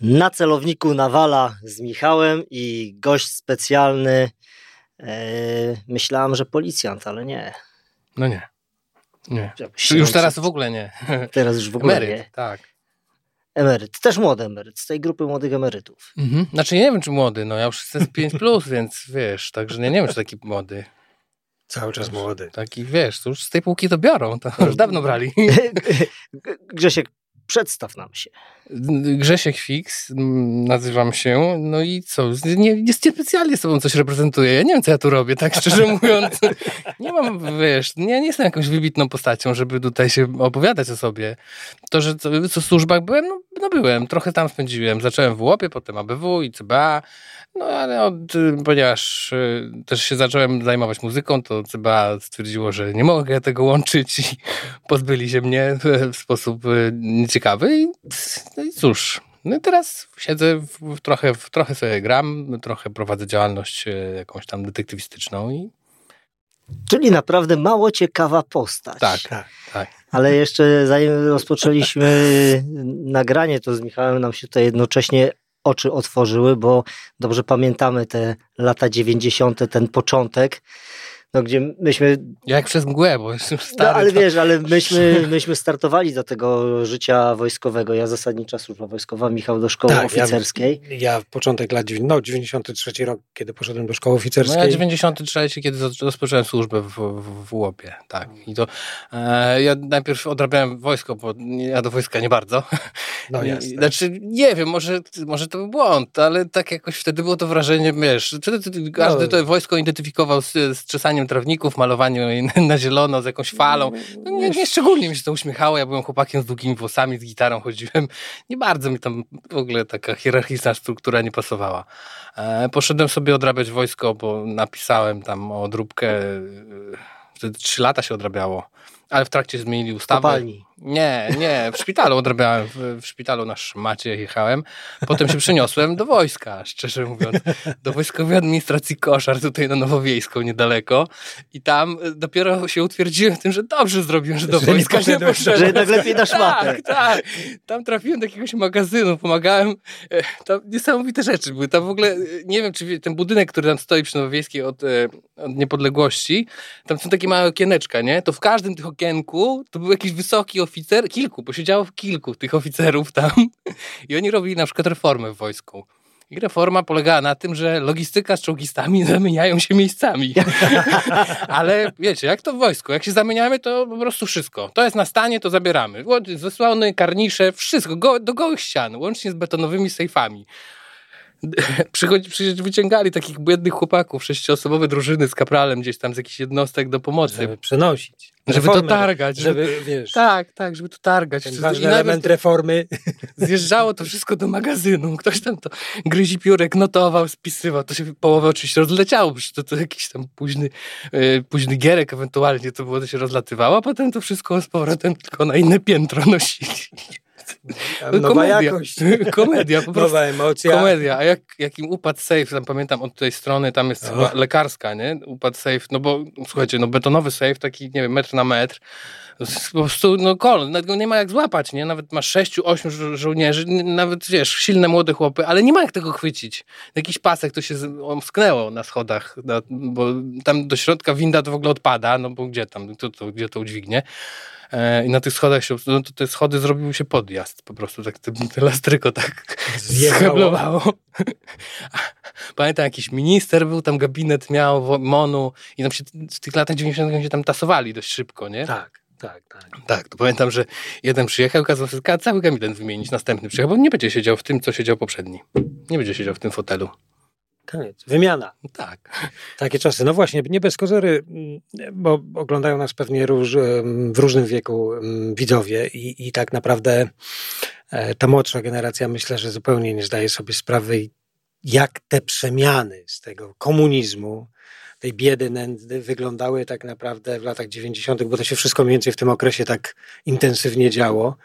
Na celowniku nawala z Michałem i gość specjalny. E, myślałem, że policjant, ale nie. No nie. Nie. Już teraz w ogóle nie. Teraz już w ogóle Emeryt, nie. tak. Emeryt, też młody emeryt, z tej grupy młodych emerytów. Mhm. Znaczy nie wiem, czy młody, no ja już jestem z 5 plus, więc wiesz, także nie, nie wiem, czy taki młody. Cały czas młody. Taki, wiesz, to już z tej półki to biorą, to już dawno brali. Grzesiek, przedstaw nam się. Grzesiek Fix, nazywam się, no i co, nie, nie specjalnie sobą coś reprezentuję, ja nie wiem, co ja tu robię, tak szczerze mówiąc. Nie mam, wiesz, nie, jestem jakąś wybitną postacią, żeby tutaj się opowiadać o sobie. To, że co, co w służbach byłem, no, no byłem, trochę tam spędziłem. Zacząłem w łopie, potem ABW i CBA, no ale od, ponieważ y, też się zacząłem zajmować muzyką, to CBA stwierdziło, że nie mogę tego łączyć i pozbyli się mnie w sposób y, nieciekawy i, no i cóż, no i teraz siedzę, w, w trochę, w, trochę sobie gram, trochę prowadzę działalność y, jakąś tam detektywistyczną i Czyli naprawdę mało ciekawa postać. tak, Tak. tak. Ale jeszcze zanim rozpoczęliśmy nagranie, to z Michałem nam się tutaj jednocześnie oczy otworzyły, bo dobrze pamiętamy te lata 90., ten początek, no gdzie myśmy, Ja jak przez mgłę, bo jestem no stary. ale to- wiesz, ale myśmy, myśmy startowali do tego życia wojskowego. Ja zasadnicza służba wojskowa, Michał do szkoły Tak, oficerskiej. Ja, ja w początek lat, no 93 rok, kiedy poszedłem do szkoły No oficerskiej. ja 93, kiedy rozpocząłem służbę w, w, w łopie, tak. I to e, ja najpierw odrabiałem wojsko, bo ja do wojska nie bardzo. no jasne. Znaczy, nie wiem, może, może to był błąd, ale tak jakoś wtedy było to wrażenie, wiesz, wtedy każdy No. to wojsko identyfikował z, z czesaniem trawników, malowaniem na zielono, z jakąś falą. No, nie, nie szczególnie mi się to uśmiechało, ja byłem chłopakiem z długimi włosami, z gitarą chodziłem. Nie bardzo mi tam w ogóle taka hierarchiczna struktura nie pasowała. E, poszedłem sobie odrabiać wojsko, bo napisałem tam o odróbkę, e, wtedy trzy lata się odrabiało, ale w trakcie zmienili ustawę. kopalni. Nie, nie, w szpitalu odrabiałem, w, w szpitalu na szmacie jechałem. Potem się przeniosłem do wojska, szczerze mówiąc, do wojskowej administracji koszar tutaj na Nowowiejską niedaleko i tam e, dopiero się utwierdziłem w tym, że dobrze zrobiłem, że do Że wojska nie poszedłem. Że jednak lepiej na szmatę. Tak, tak. Tam trafiłem do jakiegoś magazynu, pomagałem. e, Tam niesamowite rzeczy były. Tam w ogóle, e, nie wiem, czy ten budynek, który tam stoi przy Nowowiejskiej od, od niepodległości, tam są takie małe okieneczka, nie? To w każdym tych okienku to był jakiś wysoki oficer, kilku, bo siedziało w kilku tych oficerów tam i oni robili na przykład reformę w wojsku. I reforma polegała na tym, że logistyka z czołgistami zamieniają się miejscami. Ale wiecie, jak to w wojsku, jak się zamieniamy, to po prostu wszystko. To jest na stanie, to zabieramy. Zasłony, karnisze, wszystko, go, do gołych ścian, łącznie z betonowymi sejfami. Przychodzi, przy, wyciągali takich biednych chłopaków, sześcioosobowe drużyny z kapralem gdzieś tam z jakichś jednostek do pomocy. Żeby przenosić. Żeby to Reformę, targać, Żeby, wiesz, Tak, tak, żeby to targać. ten ważny element reformy. Zjeżdżało to wszystko do magazynu. Ktoś tam to gryzi piórek, notował, spisywał. To się połowę oczywiście rozleciało, przecież to, to jakiś tam późny, yy, późny gierek ewentualnie to było, to się rozlatywało, a potem to wszystko z powrotem tylko na inne piętro nosili. Nowa Komedia. jakość. Komedia, po prostu. Nowa emocja. Komedia, a jak, jakim upadł safe, tam pamiętam od tej strony, tam jest chyba lekarska, nie? Upadł safe, no bo słuchajcie, no betonowy safe, taki, nie wiem, metr na metr, po prostu, no kol, nawet go nie ma jak złapać, nie? Nawet ma sześciu, ośmiu żo- żołnierzy, nawet, wiesz, silne młode chłopy, ale nie ma jak tego chwycić. Jakiś pasek to się omsknęło na schodach, na, bo tam do środka winda to w ogóle odpada, no bo gdzie tam, to, to, gdzie to udźwignie? E, I na tych schodach się, no to te schody zrobił się podjazd, po prostu tak, te, te lastryko tak zheblowało. Pamiętam, jakiś minister był, tam gabinet miał, MONU i tam się w tych latach 90 się tam tasowali dość szybko, nie? Tak, tak, tak. Tak, to pamiętam, że jeden przyjechał, kazał sobie cały gabinet wymienić, następny przyjechał, bo nie będzie siedział w tym, co siedział poprzedni. Nie będzie siedział w tym fotelu. Koniec. Wymiana. Tak. Takie czasy. No właśnie, nie bez kozery, mm, bo oglądają nas pewnie róż, w różnym wieku widzowie i, i tak naprawdę e, ta młodsza generacja myślę, że zupełnie nie zdaje sobie sprawy, jak te przemiany z tego komunizmu, tej biedy, nędzy wyglądały tak naprawdę w latach 90., bo to się wszystko mniej więcej w tym okresie tak intensywnie działo.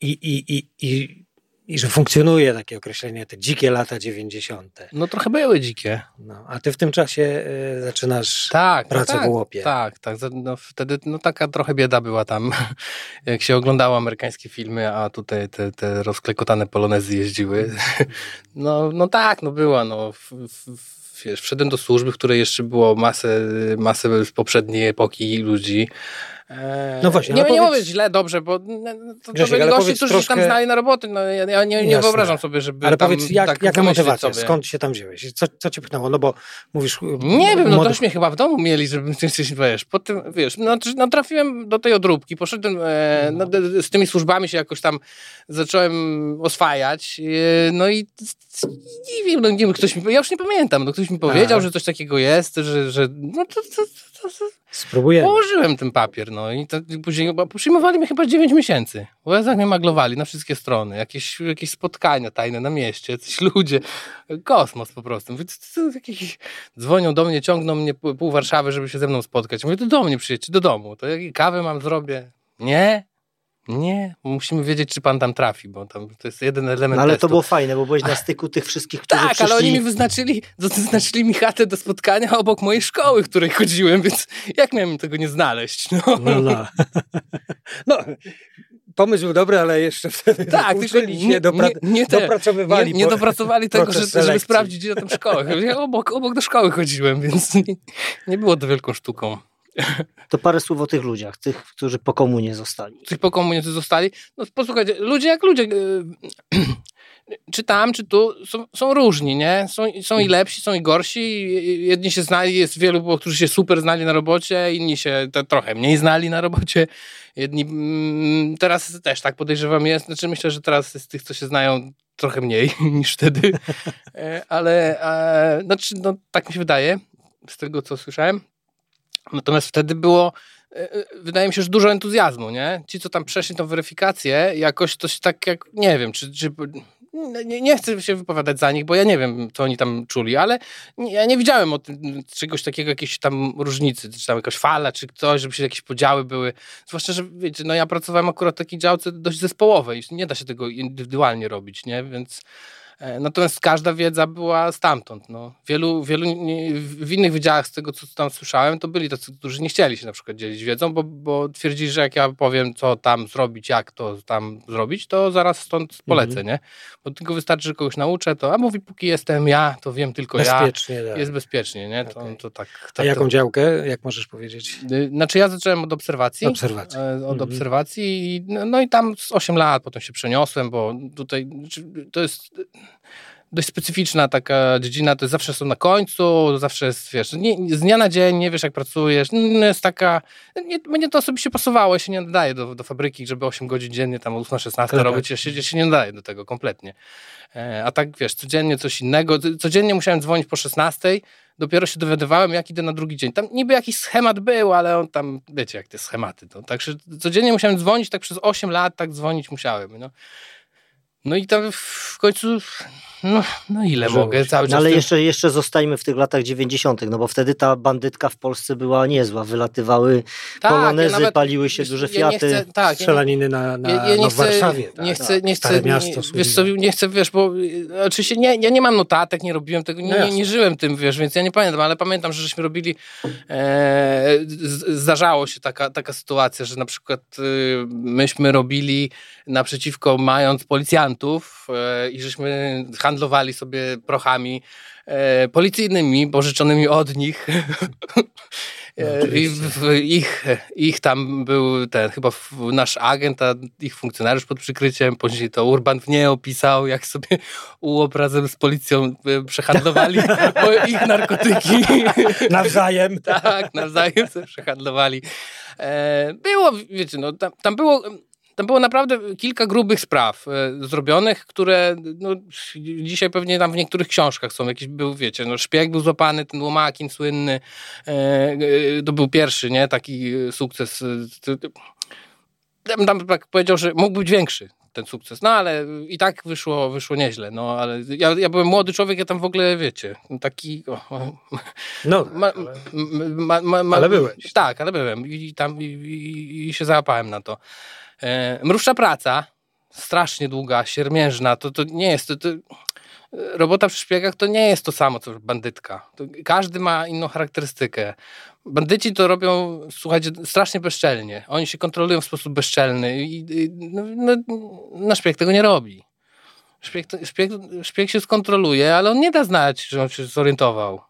I, i, i, i i że funkcjonuje takie określenie, te dzikie lata 90. No trochę były dzikie. No, a ty w tym czasie y, zaczynasz Tak, no pracę tak, w łopie. Tak, tak. No, wtedy no, taka trochę bieda była tam, jak się oglądało amerykańskie filmy, a tutaj te, te rozklekotane polonezy jeździły. No, no tak, no była. No, w, w- wiesz, wszedłem do służby, w której jeszcze było masę, masę z poprzedniej epoki ludzi. E, No właśnie, nie, nie powiedz- mówię źle, dobrze, bo to, to Grzesiek, byli ale goście, którzy się tam troszkę- znali na roboty. No, ja ja nie, nie wyobrażam sobie, żeby Ale powiedz, jak, tak jaka motywacja? sobie. Skąd się tam wziąłeś? Co, co cię pchnęło? No bo mówisz... y, Nie wiem, no mnie chyba w domu mieli, żebym coś, wiesz, potem, wiesz, no, no trafiłem do tej odróbki, poszedłem, e, no, z tymi służbami się jakoś tam zacząłem oswajać, e, no i nie wiem, no nie wiem, ktoś mi, ja już nie pamiętam, no ktoś mi powiedział, A. że coś takiego jest, że, że no to, to, to, to, Spróbujemy. położyłem ten papier, no i to, później bo przyjmowali mnie chyba 9 miesięcy. W łezach mnie maglowali na wszystkie strony. Jakieś, jakieś spotkania tajne na mieście, jacyś ludzie. Kosmos po prostu. Mówię, to, jakieś... Dzwonią do mnie, ciągną mnie pół pół Warszawy, żeby się ze mną spotkać. Mówię, to do mnie przyjedźcie, do domu. To jakie kawę mam zrobię? Nie. Nie, musimy wiedzieć, czy pan tam trafi, bo tam to jest jeden element No ale testu. to było fajne, bo byłeś na styku tych wszystkich, którzy Tak, przyszli. ale oni mi wyznaczyli, wyznaczyli mi chatę do spotkania obok mojej szkoły, w której chodziłem, więc jak miałem tego nie znaleźć? No. No, no. no, pomysł był dobry, ale jeszcze wtedy Tak, uczyli tylko się, dopra- nie, nie, te, dopracowywali. nie, nie dopracowali tego, żeby sprawdzić, gdzie tam szkołę. Ja obok, obok do szkoły chodziłem, więc nie, nie było to wielką sztuką. To parę słów o tych ludziach, tych, którzy po komunie zostali. Coś po komunicy zostali. No posłuchajcie, ludzie jak ludzie. yy, Czy tam, czy tu są, są różni, nie? Są, są i lepsi, są i gorsi. Jedni się znali, jest wielu było, którzy się super znali na robocie, inni się trochę mniej znali na robocie. Jedni mm, teraz też tak podejrzewam jest. Znaczy myślę, że teraz z tych, co się znają, trochę mniej niż wtedy. E, Ale e, znaczy, no, tak mi się wydaje, z tego co słyszałem. Natomiast wtedy było, e, e, wydaje mi się, że dużo entuzjazmu, nie? Ci, co tam przeszli tą weryfikację, jakoś coś tak jak, nie wiem, czy, czy nie, nie chcę się wypowiadać za nich, bo ja nie wiem, co oni tam czuli, ale nie, ja nie widziałem o tym, czegoś takiego, jakiejś tam różnicy, czy tam jakaś fala, czy coś, żeby się jakieś podziały były. Zwłaszcza, że wiecie, no ja pracowałem akurat w takiej działce dość zespołowej, nie da się tego indywidualnie robić, nie? Więc Natomiast każda wiedza była stamtąd. No. Wielu, wielu nie, w innych wydziałach, z tego co tam słyszałem, to byli tacy, którzy nie chcieli się na przykład dzielić wiedzą, bo, bo twierdzili, że jak ja powiem, co tam zrobić, jak to tam zrobić, to zaraz stąd polecę, nie? Bo tylko wystarczy, że kogoś nauczę, to a mówi, póki jestem ja, to wiem tylko ja. Bezpiecznie, tak. Jest bezpiecznie, nie? To, Okej. to tak. A tak jaką to, działkę, jak możesz powiedzieć? Y, Znaczy ja zacząłem od obserwacji. Obserwacji. E, Od Mhm. obserwacji i no, no i tam z 8 lat potem się przeniosłem, bo tutaj znaczy, to jest dość specyficzna taka dziedzina, to jest zawsze są na końcu, zawsze jest, wiesz, nie, z dnia na dzień nie wiesz jak pracujesz, no jest taka, nie, mnie to osobiście pasowało, ja się nie nadaję do, do fabryki, żeby 8 godzin dziennie, tam 8-16 Tak. robić, ja się, ja się nie nadaję do tego kompletnie. E, A tak wiesz, codziennie coś innego. Codziennie musiałem dzwonić po 16. Dopiero się dowiadywałem, jak idę na drugi dzień. Tam niby jakiś schemat był, ale on tam, wiecie, jak te schematy. To. Także codziennie musiałem dzwonić, tak przez 8 lat tak dzwonić musiałem. No, no i tam w końcu, no, no ile mogę cały czas. No ale tym- jeszcze, jeszcze zostajmy w tych latach 90., no bo wtedy ta bandytka w Polsce była niezła. Wylatywały Tak, ja polonezy, nawet- paliły się duże ja Fiaty. chcę- tak, ja Strzelaniny na, na, Ja, ja no nie w chcę, Warszawie. Tak, nie chcę, nie chcę, miasto nie, wiesz co, nie chcę, wiesz, bo y, oczywiście nie, ja nie mam notatek, nie robiłem tego, nie, No nie, nie żyłem tym, wiesz, więc ja nie pamiętam, ale pamiętam, że żeśmy robili, e, zdarzało się taka, taka sytuacja, że na przykład y, myśmy robili naprzeciwko mając policjantów e, i żeśmy handlowali sobie prochami e, policyjnymi, pożyczonymi od nich. No, E, I w, w ich, ich tam był ten, chyba nasz agent, a ich funkcjonariusz pod przykryciem, później to Urban w nie opisał, jak sobie UOP razem z policją przehandlowali ich narkotyki. Nawzajem. tak, nawzajem sobie przehandlowali. Było, wiecie, no, tam, tam było... Tam było naprawdę kilka grubych spraw e, zrobionych, które no, dzisiaj pewnie tam w niektórych książkach są. Jakiś był, wiecie, no, szpieg był złapany, ten Łomakin słynny. E, e, to był pierwszy, nie? Taki sukces. Tam, tak powiedział, że mógł być większy ten sukces. No ale i tak wyszło, wyszło nieźle. No ale ja, ja byłem młody człowiek, ja tam w ogóle, wiecie, taki... O, No, ma, ma, ma, Ale byłeś. Tak, ale byłem i tam i, i, i się załapałem na to. E, mruższa praca, strasznie długa, siermiężna, to, to nie jest, to, to robota przy szpiegach to nie jest to samo, co bandytka. To każdy ma inną charakterystykę. Bandyci to robią, słuchajcie, strasznie bezczelnie. Oni się kontrolują w sposób bezczelny i, i no, no, no, szpieg tego nie robi. Szpieg, szpieg, szpieg się skontroluje, ale on nie da znać, że on się zorientował.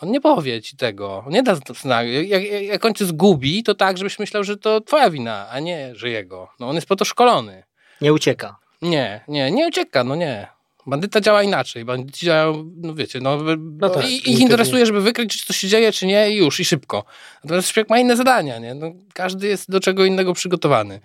On nie powie ci tego. On nie da znać. Jak, jak on cię zgubi, to tak, żebyś myślał, że to twoja wina, a nie, że jego. No on jest po to szkolony. Nie ucieka. Nie, nie, nie ucieka, no nie. Bandyta działa inaczej. Bandyci działają, no wiecie, no, no tak, i, ich interesuje, żeby wykryć, czy coś się dzieje, czy nie, i już, i szybko. Natomiast szpieg ma inne zadania, nie? No, każdy jest do czego innego przygotowany.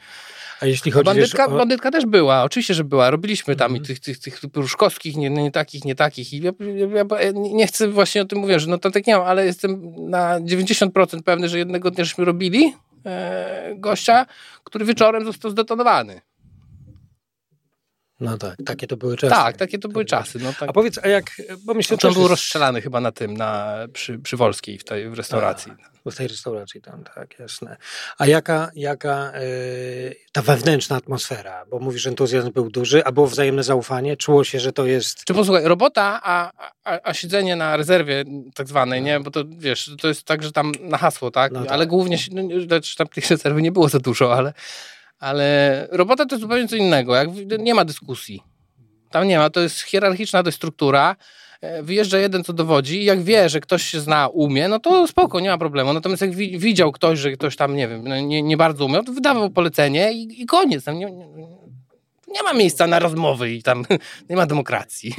A jeśli chodzi bandytka, wiesz, o... bandytka też była, oczywiście, że była. Robiliśmy tam mm. i tych, tych, tych pruszkowskich, nie, nie takich, nie takich. I ja, ja, ja, nie chcę właśnie o tym mówić, że no to tak nie mam, ale jestem na 90% pewny, że jednego dnia żeśmy robili e, gościa, który wieczorem został zdetonowany. No tak, takie to były czasy. Tak, takie to były czasy. No tak. A powiedz, a jak, bo myślę, że... On był rozstrzelany chyba na tym, na, przy, przy Wolskiej, w tej w restauracji. A, w tej restauracji tam, tak, jasne. A jaka, jaka yy, ta wewnętrzna atmosfera? Bo mówisz, że entuzjazm był duży, a było wzajemne zaufanie? Czuło się, że to jest... Czy posłuchaj, robota, a, a, a siedzenie na rezerwie tak zwanej, nie? Bo to, wiesz, to jest tak, że tam na hasło, tak? No tak. Ale głównie, no, znaczy tam tych rezerwy nie było za dużo, ale ale robota to jest zupełnie co innego. Jak nie ma dyskusji. Tam nie ma, to jest hierarchiczna dość struktura. E, wyjeżdża jeden, co dowodzi, i jak wie, że ktoś się zna, umie, no to spoko, nie ma problemu. Natomiast jak wi widział ktoś, że ktoś tam, nie wiem, no nie, nie bardzo umiał, to wydawał polecenie i, i koniec. nie, nie, nie, ma miejsca na rozmowy i tam nie ma demokracji.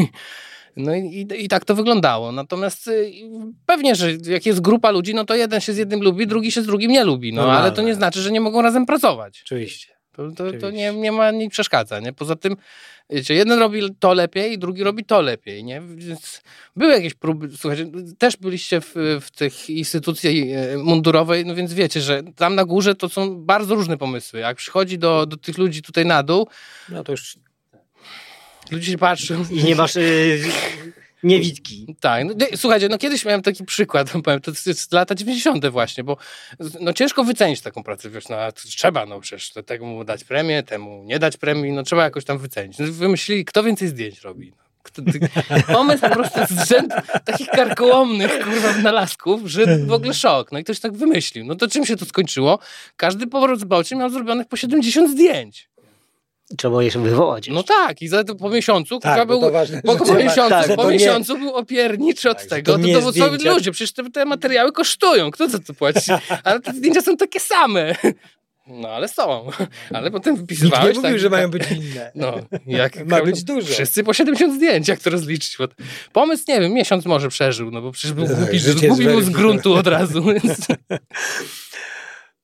No i, i, i, tak to wyglądało. Natomiast y, pewnie, że jak jest grupa ludzi, no to jeden się z jednym lubi, drugi się z drugim nie lubi. No, ale to nie znaczy, że nie mogą razem pracować. Oczywiście. To, to, to nie, nie ma nic przeszkadza, nie? Poza tym, wiecie, jeden robi to lepiej, drugi robi to lepiej, nie? Więc były jakieś próby, słuchajcie, też byliście w, w tych instytucji e, mundurowej, no więc wiecie, że tam na górze to są bardzo różne pomysły. Jak przychodzi do, do tych ludzi tutaj na dół, no to już ludzie się patrzą. I nie masz... Yy niewidki. Tak, no, słuchajcie, no kiedyś miałem taki przykład, powiem, to jest lata 90. właśnie, bo no ciężko wycenić taką pracę, wiesz, no trzeba, no przecież temu mu dać premię, temu nie dać premii, no trzeba jakoś tam wycenić. No, wymyślili, kto więcej zdjęć robi. No. Pomysł po prostu z rzędu takich karkołomnych, kurwa, wynalazków, że w ogóle szok. No i ktoś tak wymyślił. No to czym się to skończyło? Każdy po rozbałcie miał zrobionych po 70 zdjęć. Trzeba je wywołać. No tak, i za, po miesiącu tak, był, ważne, po, po, miesiącu, tak, po miesiącu nie, był opiernicz od tak, tego. To, to, to są ludzie, przecież te, te, materiały kosztują. Kto za to płaci? Ale te zdjęcia są takie same. No ale są. Ale potem wypisywałeś... Nikt nie mówił, tak, że mają być inne. No, jak, Ma być dużo. Wszyscy po 70 zdjęć, jak to rozliczyć. Pomysł, nie wiem, miesiąc może przeżył, no bo przecież był głupi, głupi był z gruntu od razu. Więc...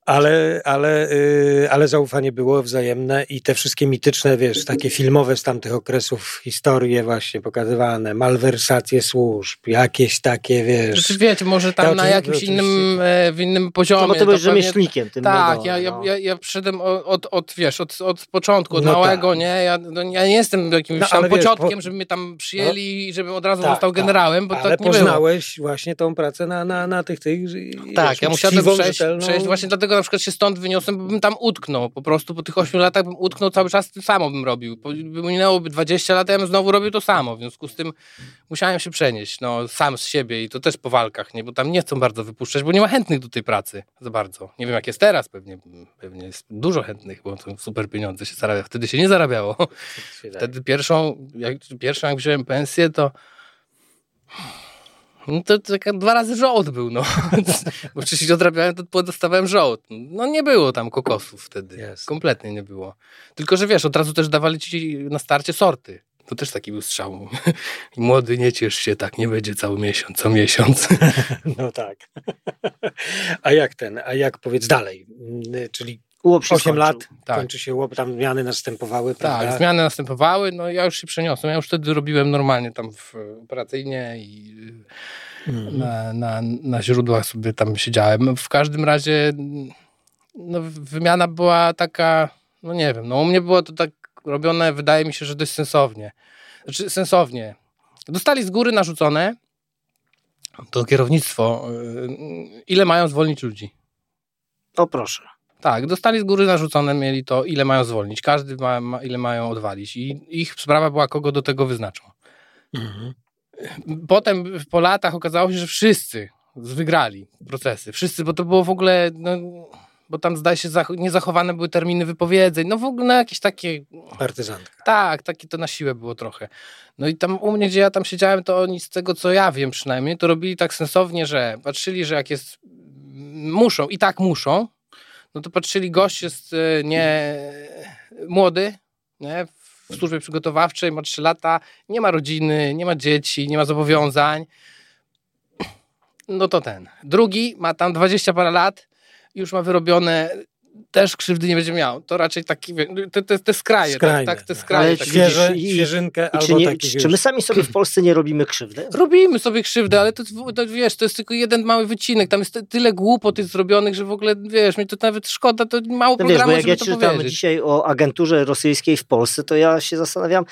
Ale, ale, yy, ale zaufanie było wzajemne i te wszystkie mityczne, wiesz, takie filmowe z tamtych okresów historie właśnie pokazywane, malwersacje służb, jakieś takie, wiesz... Znaczy, wiecie, może tam ja, na jakimś innym, e, w innym poziomie... No bo ty byłeś rzemieślnikiem. Tym tak, no, ja, no. ja, ja przyszedłem od, od, wiesz, od, od początku, od no małego, tak. nie? Ja, no, ja nie jestem jakimś no, tam pociotkiem, po... żeby mnie tam przyjęli i żeby od razu tak, został tak. generałem, bo ale tak nie poznałeś było. właśnie tą pracę na, na, na tych, tych... Tak, ja musiałem przejść, przejść właśnie dlatego na przykład się stąd wyniosłem, bo bym tam utknął. Po prostu po tych 8 latach bym utknął cały czas, to samo bym robił. Minęłoby 20 lat, ja bym znowu robił to samo. W związku z tym musiałem się przenieść, no, sam z siebie i to też po walkach, nie? Bo tam nie chcą bardzo wypuszczać, bo nie ma chętnych do tej pracy za bardzo. Nie wiem, jak jest teraz, pewnie, pewnie jest dużo chętnych, bo to super pieniądze się zarabia. Wtedy się nie zarabiało. Wtedy pierwszą, jak, pierwszą jak wziąłem pensję, to no to, to dwa razy żołd był, no. Bo wcześniej odrabiałem, to dostawałem żołd. No nie było tam kokosów wtedy. Yes. Kompletnie nie było. Tylko, że wiesz, od razu też dawali ci na starcie sorty. To też taki był strzał. Młody, nie ciesz się, tak nie będzie cały miesiąc, co miesiąc. No tak. A jak ten, a jak powiedz dalej? Czyli Łop 8 skończył. lat, tak. kończy się łop, tam zmiany następowały. Tak, prawda? zmiany następowały, no ja już się przeniosłem, ja już wtedy robiłem normalnie tam w, operacyjnie i mm. na, na, na źródłach sobie tam siedziałem. W każdym razie no, wymiana była taka, no nie wiem, no u mnie było to tak robione, wydaje mi się, że dość sensownie. Znaczy sensownie. Dostali z góry narzucone to kierownictwo, y, ile mają zwolnić ludzi. O proszę. Tak, dostali z góry narzucone, mieli to, ile mają zwolnić. Każdy ma, ma ile mają odwalić. I ich sprawa była, kogo do tego wyznaczą. Mhm. Potem po latach okazało się, że wszyscy wygrali procesy. Wszyscy, bo to było w ogóle, no, bo tam zdaje się zach- niezachowane były terminy wypowiedzeń, no w ogóle no, jakieś takie, Partyzantka. tak, takie to na siłę było trochę. No i tam u mnie, gdzie ja tam siedziałem, to oni z tego, co ja wiem przynajmniej, to robili tak sensownie, że patrzyli, że jak jest, muszą, i tak muszą, no to patrzyli, gość jest e, nie młody, nie, w służbie przygotowawczej, ma 3 lata, nie ma rodziny, nie ma dzieci, nie ma zobowiązań. No to ten. Drugi ma tam 20 parę lat, już ma wyrobione, też krzywdy nie będzie miał. To raczej taki, wie- te, te, te skraje, Skrajne. tak, tak, te skraje. Ale takie. Świeże, i- świeżynkę I albo czy, nie, czy my sami sobie w Polsce nie robimy krzywdy? Robimy sobie krzywdę, ale to, to wiesz, to jest tylko jeden mały wycinek. Tam jest ty- tyle głupot jest zrobionych, że w ogóle, wiesz, mi to nawet szkoda, to mało No wiesz, bo programu, jak żeby ja to powiedzieć. dzisiaj o agenturze rosyjskiej w Polsce, to ja się zastanawiam,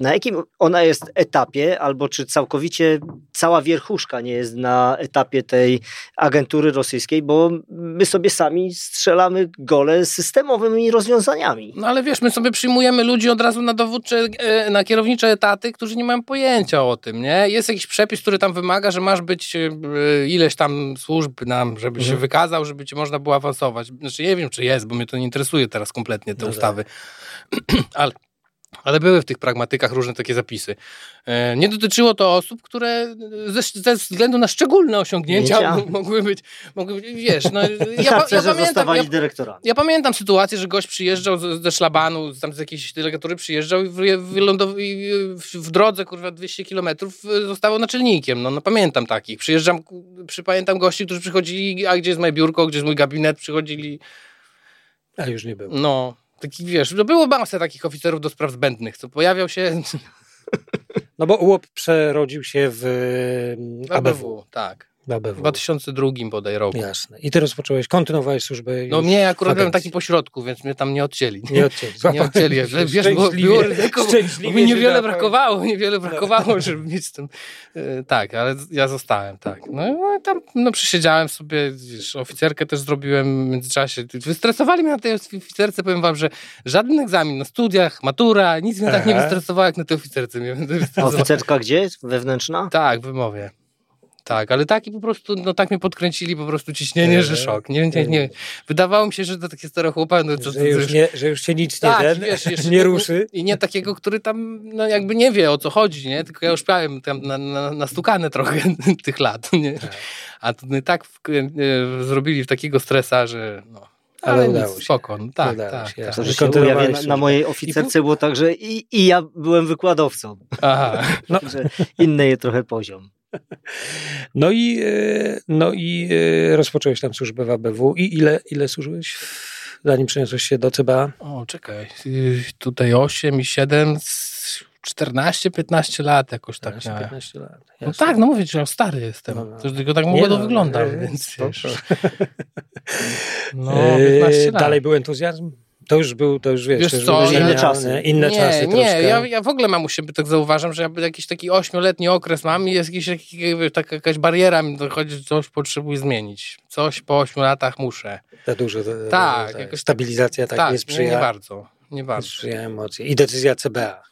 na jakim ona jest etapie, albo czy całkowicie cała wierchuszka nie jest na etapie tej agentury rosyjskiej, bo my sobie sami strzelamy gole systemowymi rozwiązaniami. No ale wiesz, my sobie przyjmujemy ludzi od razu na dowódcze, e, na kierownicze etaty, którzy nie mają pojęcia o tym, nie? Jest jakiś przepis, który tam wymaga, że masz być e, ileś tam służb nam, żeby się Mhm. wykazał, żeby cię można było awansować. Znaczy nie wiem, czy jest, bo mnie to nie interesuje teraz kompletnie te No tak. ustawy. ale, ale były w tych pragmatykach różne takie zapisy. E, Nie dotyczyło to osób, które ze, ze względu na szczególne osiągnięcia mogły być, mogły być wiesz, no, ja, I ja, harcerze pamiętam, zostawali ja, ja pamiętam sytuację, że gość przyjeżdżał z- ze szlabanu, z- tam z jakiejś delegatury przyjeżdżał i, wylądow- i w, w drodze, kurwa, 200 kilometrów y, zostawał naczelnikiem. No, no pamiętam takich. Przyjeżdżam, ku- przy, pamiętam gości, którzy przychodzili, a gdzie jest moje biurko, gdzie jest mój gabinet, przychodzili, A już nie było. no... Taki, wiesz, no było masę takich oficerów do spraw zbędnych, co pojawiał się No bo UOP przerodził się w w ABW. ABW. Tak, W ABW. w 2002 bodaj roku. Jasne. I ty rozpocząłeś, kontynuowałeś służbę No mnie akurat byłem taki pośrodku, więc mnie tam nie odcięli. Nie odcięli. Nie odcięli, ale wiesz, było, Szczęśliwie- było ryzyko, bo szczęśliwie mi niewiele brakowało, niewiele brakowało, żeby mieć ten, e, tak, ale ja zostałem, tak. No, no i tam, no przysiedziałem sobie, wiesz, oficerkę też zrobiłem w międzyczasie. Wystresowali mnie na tej oficerce, powiem wam, że żaden egzamin na studiach, matura, nic mnie tak nie Aha. wystresowało, jak na tej oficerce mnie oficerka gdzie? Wewnętrzna? Tak, w wymowie. Tak, ale taki po prostu, no tak mnie podkręcili po prostu ciśnienie, że szok. Nie, nie, nie. Wydawało mi się, że to takie stare chłopa, no Że już, nie, że już się nic nie, tak, ten, wiesz, jeszcze nie ruszy. I nie takiego, który tam no jakby nie wie o co chodzi, nie? Tylko ja już miałem tam na, na, nastukane trochę tych lat, nie? Tak. A to no, tak w, e, zrobili w takiego stresa, że no. Ale Ale, udało nic, się. spoko, no, tak, Udało tak, się, tak. To, że się ujawia, na, mojej oficerce było tak, że i, i ja byłem wykładowcą. Aha. No. Także inny je trochę poziom. No i, e, no i e, rozpocząłeś tam służbę w ABW. I ile, ile służyłeś, zanim przeniosłeś się do CBA? O, czekaj, y, tutaj 8 i 7, 14-15 lat jakoś tak miałem. 15 lat. No jasne. tak, no mówię, że ja stary jestem. No, no. Też tylko tak Nie młodo no, wyglądam, e, więc wiesz. No, E, 15 lat. Dalej był entuzjazm? To już był, to już wiesz, Wiesz to już co, inne czasy. Inne nie, czasy nie, troszkę. ja, ja w ogóle mam u siebie tak zauważam, że ja jakiś taki ośmioletni okres mam i jest jakiś, jakiś, taka jakaś bariera mi dochodzi, że coś potrzebuję zmienić. Coś po ośmiu latach muszę. Za dużo. Tak, to- jakoś- Stabilizacja tak, tak, nie nie, sprzyja. nie bardzo. Nie nie bardzo. sprzyja emocje. I decyzja CBA.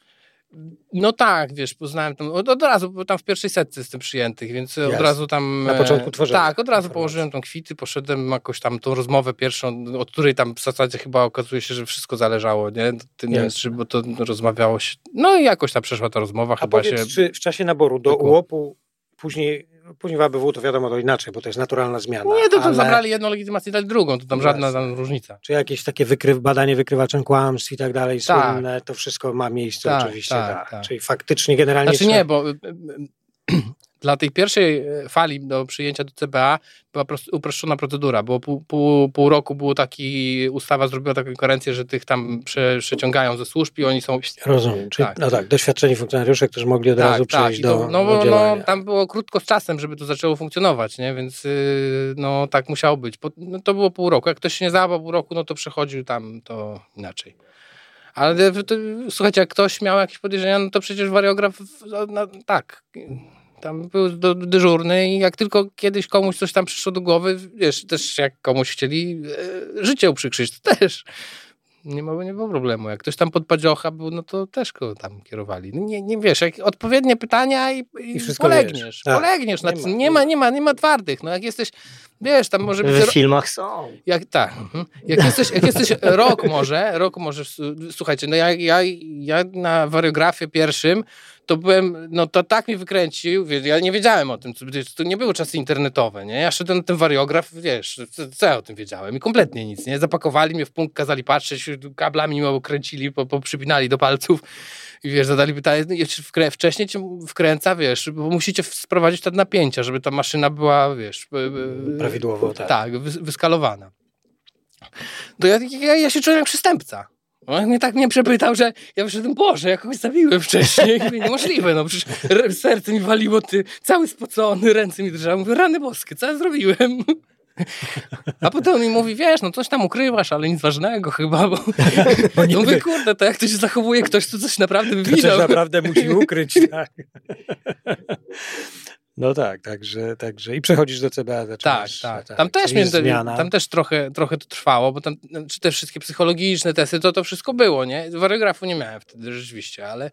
No tak, wiesz, poznałem tam, od, od razu, bo tam w pierwszej setce jestem przyjętych, więc od Jasne. razu tam... Na e, początku tworzenia Tak, od razu położyłem tą kwity, poszedłem jakoś tam tą rozmowę pierwszą, od której tam w zasadzie chyba okazuje się, że wszystko zależało, nie? Ty nie wiesz, czy, bo to rozmawiało się, no i jakoś tam przeszła ta rozmowa, A chyba powiedz, się... czy w czasie naboru do. UOP-u później, później w ABW to wiadomo to inaczej, bo to jest naturalna zmiana. Nie, to tam ale zabrali jedną legitymację, dali drugą, to tam żadna tam różnica. Czy jakieś takie wykryw, badanie wykrywaczem kłamstw i tak dalej, Tak. słynne, to wszystko ma miejsce Tak, oczywiście. tak, Tak, tak. Czyli faktycznie generalnie... Znaczy nie, bo dla tej pierwszej e, fali do przyjęcia do CBA była uproszczona procedura, bo pół, pół, pół roku było taki, ustawa zrobiła taką korencję, że tych tam prze, przeciągają ze służb i oni są... Rozumiem. Czyli, Tak. No tak, doświadczeni funkcjonariusze, którzy mogli od razu przejść i do, to, no, do bo, działania. no, tam było krótko z czasem, żeby to zaczęło funkcjonować, nie? więc yy, no tak musiało być. No, to było pół roku. Jak ktoś się nie załapał pół roku, no to przechodził tam to inaczej. Ale to, słuchajcie, jak ktoś miał jakieś podejrzenia, no to przecież wariograf, no, no, tak, Tam był dyżurny i jak tylko kiedyś komuś coś tam przyszło do głowy, wiesz, też jak komuś chcieli e, życie uprzykrzyć, to też nie ma, nie było problemu. Jak ktoś tam pod Padziocha był, no to też go tam kierowali. No nie, nie wiesz, jak odpowiednie pytania i, i, I polegniesz. Tak. Polegniesz. Nie, ma, nie, ma, nie, ma, nie ma twardych. No jak jesteś, wiesz, tam może być... W filmach są. Jak, tak. Mhm. Jak jesteś, jak jesteś rok może, rok może, słuchajcie, no ja, ja, ja na wariografię pierwszym to byłem, no to tak mi wykręcił, ja nie wiedziałem o tym, to nie były czasy internetowe, nie? Ja szedłem na ten wariograf, wiesz, co ja o tym wiedziałem i kompletnie nic, nie? Zapakowali mnie w punkt, kazali patrzeć, kablami mi kręcili, po, poprzypinali do palców i wiesz, zadali pytanie, no, wkrę wcześniej cię wkręca, wiesz, bo musicie sprowadzić te napięcia, żeby ta maszyna była, wiesz... Prawidłowo, tak. Tak, wyskalowana. To ja, ja, ja się czułem jak przystępca. On mnie tak mnie przepytał, że ja wyszedłem, Boże, ja kogoś zabiłem wcześniej. Niemożliwe, no przecież serce mi waliło, ty, cały spocony, ręce mi drżały. Mówię, rany boskie, co ja zrobiłem? A potem on mi mówi, wiesz, no coś tam ukrywasz, ale nic ważnego chyba, bo, bo nie mówię, kurde, to jak to się zachowuje ktoś, to coś naprawdę widział. To naprawdę musi ukryć, tak. No tak, także, także i przechodzisz do CBA. Tak, tak, tak. Tam też, mnie, tam też trochę, trochę to trwało, bo tam czy te wszystkie psychologiczne testy, to to wszystko było, nie? Wariografu nie miałem wtedy rzeczywiście, ale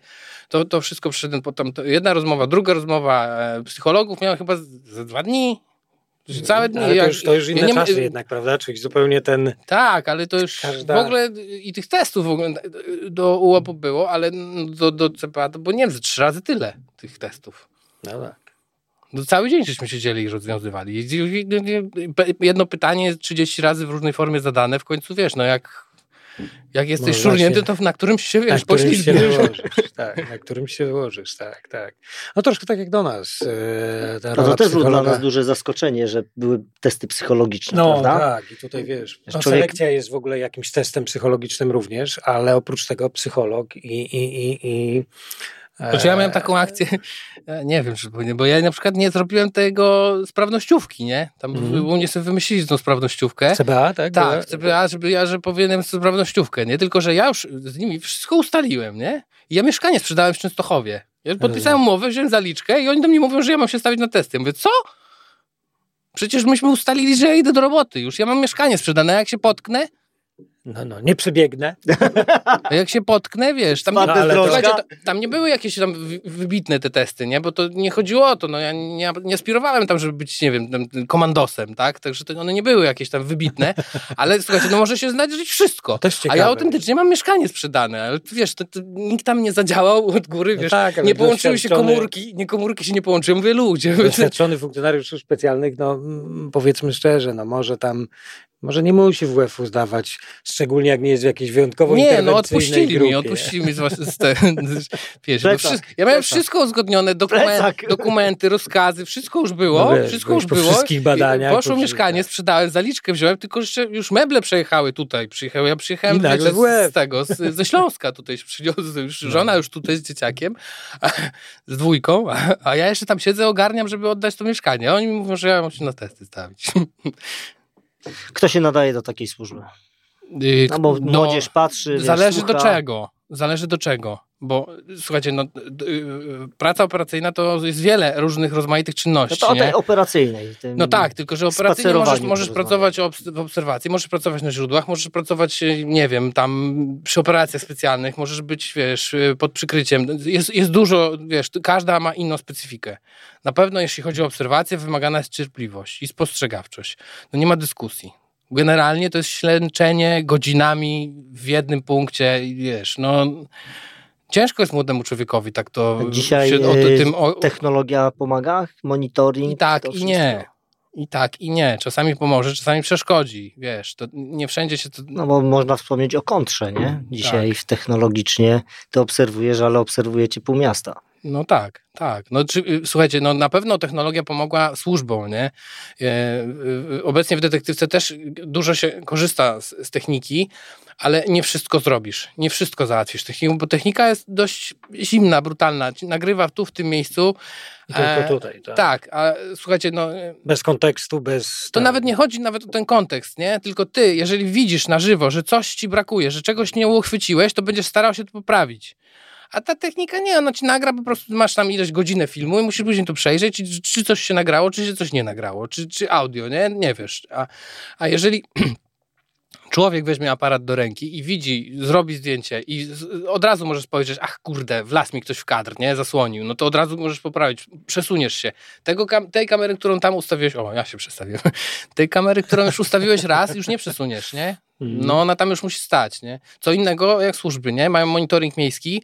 to, to wszystko przyszedłem potem. jedna rozmowa, druga rozmowa e, psychologów miałem chyba za dwa dni, Całe dni. Ale to już, to już inne ja czasy jednak, prawda? Czyli zupełnie ten... Tak, ale to już każda... w ogóle i tych testów w ogóle do UOP było, ale do, do CPA to było, nie wiem, trzy razy tyle tych testów. No tak. No, cały dzień żeśmy siedzieli i rozwiązywali. Jedno pytanie 30 razy w różnej formie zadane, w końcu wiesz, no jak jak jesteś no szurnięty, to na którymś się, wiesz, poślizgniesz. Tak, na którymś się wyłożysz, tak, tak. No troszkę tak jak do nas. E, no to też było dla nas duże zaskoczenie, że były testy psychologiczne, No prawda? tak, i tutaj wiesz, no, człowiek... selekcja jest w ogóle jakimś testem psychologicznym również, ale oprócz tego psycholog i, i, i, i znaczy ja miałem taką akcję, e, nie wiem, czy powinien, bo ja na przykład nie zrobiłem tego sprawnościówki, nie? Tam mm. u mnie sobie wymyślili tą sprawnościówkę. CBA, tak? Tak, CBA, żeby ja, że powinienem sprawnościówkę, nie? Tylko, że ja już z nimi wszystko ustaliłem, nie? I ja mieszkanie sprzedałem w Częstochowie. Ja podpisałem umowę, wziąłem zaliczkę i oni do mnie mówią, że ja mam się stawić na testy. Ja mówię, co? Przecież myśmy ustalili, że ja idę do roboty już. Ja mam mieszkanie sprzedane, jak się potknę, no, no, nie przebiegnę. A jak się potknę, wiesz, tam, nie, no, słuchajcie, tam nie były jakieś tam wybitne te testy, nie? Bo to nie chodziło o to, no ja nie, nie aspirowałem tam, żeby być, nie wiem, komandosem, tak? Także to one nie były jakieś tam wybitne, ale słuchajcie, no może się znaleźć wszystko. A ja autentycznie mam mieszkanie sprzedane, ale wiesz, to, to nikt tam nie zadziałał od góry, no wiesz, tak, nie połączyły się komórki, nie komórki się nie połączyły, mówię ludzie. Doświadczony funkcjonariusz specjalnych, no powiedzmy szczerze, no może tam może nie musi WF-u zdawać, szczególnie jak nie jest w jakiejś wyjątkowo Nie, no odpuścili grupie. mi, odpuścili mi z, z, te, wiesz, wszystko, Ja miałem wszystko uzgodnione, dokumenty, dokumenty, rozkazy, wszystko już było, no wiesz, wszystko już po było. wszystkich badaniach. Poszło po mieszkanie, sprzedałem, zaliczkę wziąłem, tylko jeszcze już meble przejechały tutaj, przyjechały, ja przyjechałem z, z, tego, z, ze Śląska tutaj, przyniosłem, już, no. żona już tutaj z dzieciakiem, a, z dwójką, a, a, ja jeszcze tam siedzę, ogarniam, żeby oddać to mieszkanie. Oni mi mówią, że ja mam się na testy stawić. Kto się nadaje do takiej służby? Y, no bo no, młodzież patrzy. Zależy wiesz, do czego. Zależy do czego. Bo słuchajcie, no, praca operacyjna to jest wiele różnych rozmaitych czynności. No to o tej operacyjnej. No tak, tylko że operacyjnie możesz, możesz pracować w obserwacji, możesz pracować na źródłach, możesz pracować, y, nie wiem, tam przy operacjach specjalnych, możesz być, wiesz, pod przykryciem. Jest, jest dużo, wiesz, każda ma inną specyfikę. Na pewno jeśli chodzi o obserwację, wymagana jest cierpliwość i spostrzegawczość. No nie ma dyskusji. Generalnie to jest ślęczenie godzinami w jednym punkcie, wiesz, no... Ciężko jest młodemu człowiekowi tak to... Dzisiaj się, o, tym, o... technologia pomaga? Monitoring? I tak, i nie. I tak, i nie. Czasami pomoże, czasami przeszkodzi. Wiesz, to nie wszędzie się to... No bo można wspomnieć o kontrze, nie? Dzisiaj tak. technologicznie to obserwujesz, ale obserwujecie pół miasta. No tak, tak. No, czy, y, słuchajcie, no na pewno technologia pomogła służbom, nie? E, y, obecnie w detektywce też dużo się korzysta z, z, techniki, ale nie wszystko zrobisz, nie wszystko załatwisz techniką, bo technika jest dość zimna, brutalna. Nagrywa tu, w tym miejscu. tylko e, tutaj, tak. Tak, a słuchajcie, no... Bez kontekstu, bez... To nawet nie chodzi nawet o ten kontekst, nie? Tylko ty, jeżeli widzisz na żywo, że coś ci brakuje, że czegoś nie uchwyciłeś, to będziesz starał się to poprawić A ta technika nie, ona ci nagra, po prostu masz tam ileś godzinę filmu i musisz później to przejrzeć, czy, czy coś się nagrało, czy się coś nie nagrało, czy, czy audio, nie? Nie wiesz. A, a jeżeli człowiek weźmie aparat do ręki i widzi, zrobi zdjęcie i z, od razu możesz powiedzieć, ach kurde, wlazł mi ktoś w kadr, nie, zasłonił, no to od razu możesz poprawić, przesuniesz się. Tego, tej kamery, którą tam ustawiłeś, o, ja się przestawiłem, tej kamery, którą już ustawiłeś raz, już nie przesuniesz, nie? Mhm. No ona tam już musi stać, nie? Co innego jak służby, nie? Mają monitoring miejski,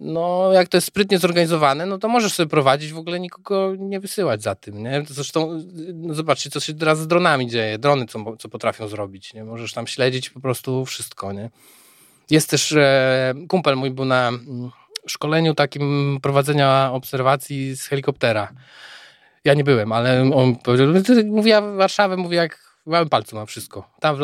no jak to jest sprytnie zorganizowane, no to możesz sobie prowadzić, w ogóle nikogo nie wysyłać za tym, nie? Zresztą no zobaczcie, co się teraz z dronami dzieje, drony co, co potrafią zrobić, nie? Możesz tam śledzić po prostu wszystko, nie? Jest też, e, kumpel mój był na mm, szkoleniu takim prowadzenia obserwacji z helikoptera. Ja nie byłem, ale on powiedział, mówiła Warszawę, mówi jak w małym palcu ma wszystko. Tam w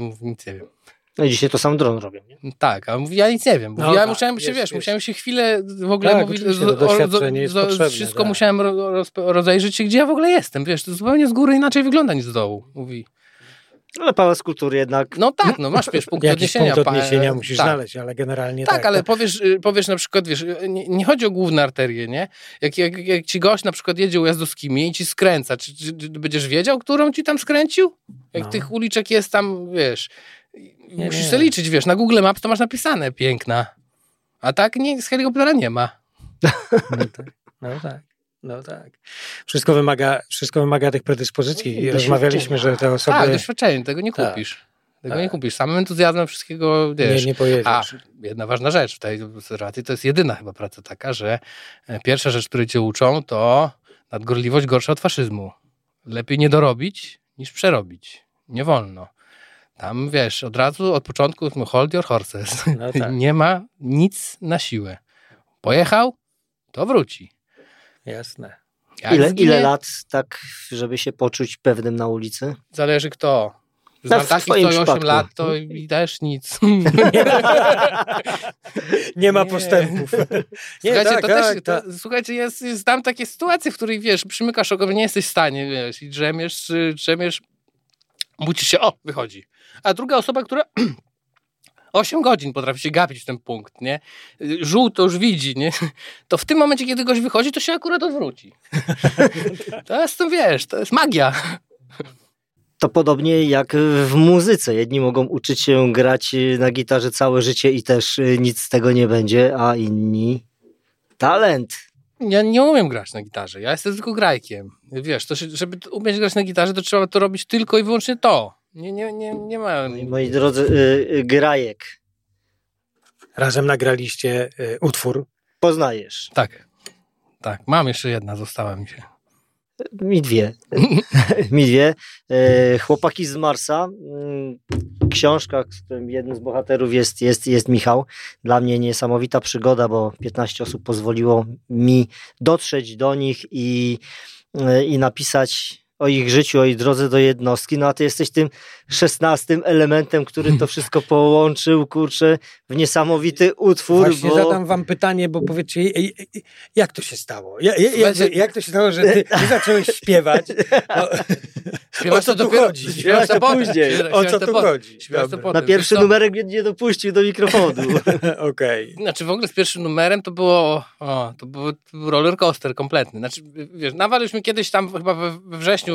mówi, nic nie wiem. No i dzisiaj to sam dron robią, nie? Tak, a mówi, ja nic nie wiem. Mówi, no, ja tak, musiałem się, wiesz, jest. musiałem się chwilę w ogóle tak, mówić, z, o, wszystko tak. musiałem roz, rozejrzeć się, gdzie ja w ogóle jestem. Wiesz, to zupełnie z góry inaczej wygląda niż z dołu, mówi. Ale pałac kultury jednak. No tak, no masz wiesz, punkt odniesienia. punkt odniesienia musisz tak. znaleźć, ale generalnie tak. Tak, ale Powiesz, y, powiesz na przykład, wiesz, nie, nie, chodzi o główne arterie, nie? Jak, jak, jak ci gość na przykład jedzie ujazdowskimi i ci skręca, czy, czy, czy będziesz wiedział, którą ci tam skręcił? Jak no. tych uliczek jest tam, wiesz, nie, Musisz sobie liczyć, wiesz, na Google Maps to masz napisane piękna. A tak nie, z helikoptera nie ma. No tak. No tak. No tak. Wszystko wymaga, wszystko wymaga tych predyspozycji. I rozmawialiśmy, że te osoby... Tak, doświadczenie, tego nie tak. kupisz. Tak. Tego tak. nie kupisz. Samym entuzjazmem wszystkiego, wiesz. Nie, nie pojedziesz. A jedna ważna rzecz w tej obserwacji, to jest jedyna chyba praca taka, że e, pierwsza rzecz, której cię uczą, to nadgorliwość gorsza od faszyzmu. Lepiej nie dorobić, niż przerobić. Nie wolno. Tam wiesz, od razu od początku hold your horses. No tak. Nie ma nic na siłę. Pojechał, to wróci. Jasne. ile, ile lat tak, żeby się poczuć pewnym na ulicy? Zależy kto. Znam no, takich, co 8 lat, to i też nic. nie ma postępów. Nie, słuchajcie, tak, to tak, też, tak. To, słuchajcie jest, jest tam takie sytuacje, w których wiesz, przymykasz oko, nie jesteś w stanie, wiesz, i drzemiesz, drzemiesz, budzisz się, o, wychodzi a druga osoba, która 8 godzin potrafi się gapić w ten punkt, nie? Żółto już widzi, nie? To w tym momencie, kiedy goś wychodzi, to się akurat odwróci. To jest, to wiesz, to jest magia. To podobnie jak w muzyce. Jedni mogą uczyć się grać na gitarze całe życie i też nic z tego nie będzie, a inni talent. Ja nie umiem grać na gitarze. Ja jestem tylko grajkiem. Wiesz, to, żeby umieć grać na gitarze, to trzeba to robić tylko i wyłącznie to. Nie, nie, nie, nie ma. Moi drodzy, y, y, Grajek. Razem nagraliście y, utwór. Poznajesz. Tak. Tak. Mam jeszcze jedna, została mi się. Mi dwie. mi dwie. E, chłopaki z Marsa. Mm, książka, z którym jednym z bohaterów jest, jest, jest Michał. Dla mnie niesamowita przygoda, bo 15 osób pozwoliło mi dotrzeć do nich i, e, i napisać o ich życiu, o ich drodze do jednostki, no a ty jesteś tym szesnastym elementem, który to wszystko połączył, kurczę, w niesamowity utwór. Właśnie bo... zadam wam pytanie, bo powiedzcie, jak to się stało? Jak, jak, jak to się stało, że ty, ty zacząłeś śpiewać? No, Śpiewasz o co tu dopiero, chodzi? Śpiewasz to później. O co tu chodzi? Na pierwszy numerek mnie nie dopuścił do mikrofonu. Okej. Okay. Znaczy w ogóle z pierwszym numerem to było, o, to był roller coaster kompletny. Znaczy, wiesz, nawaliśmy kiedyś tam chyba we, we wrześniu,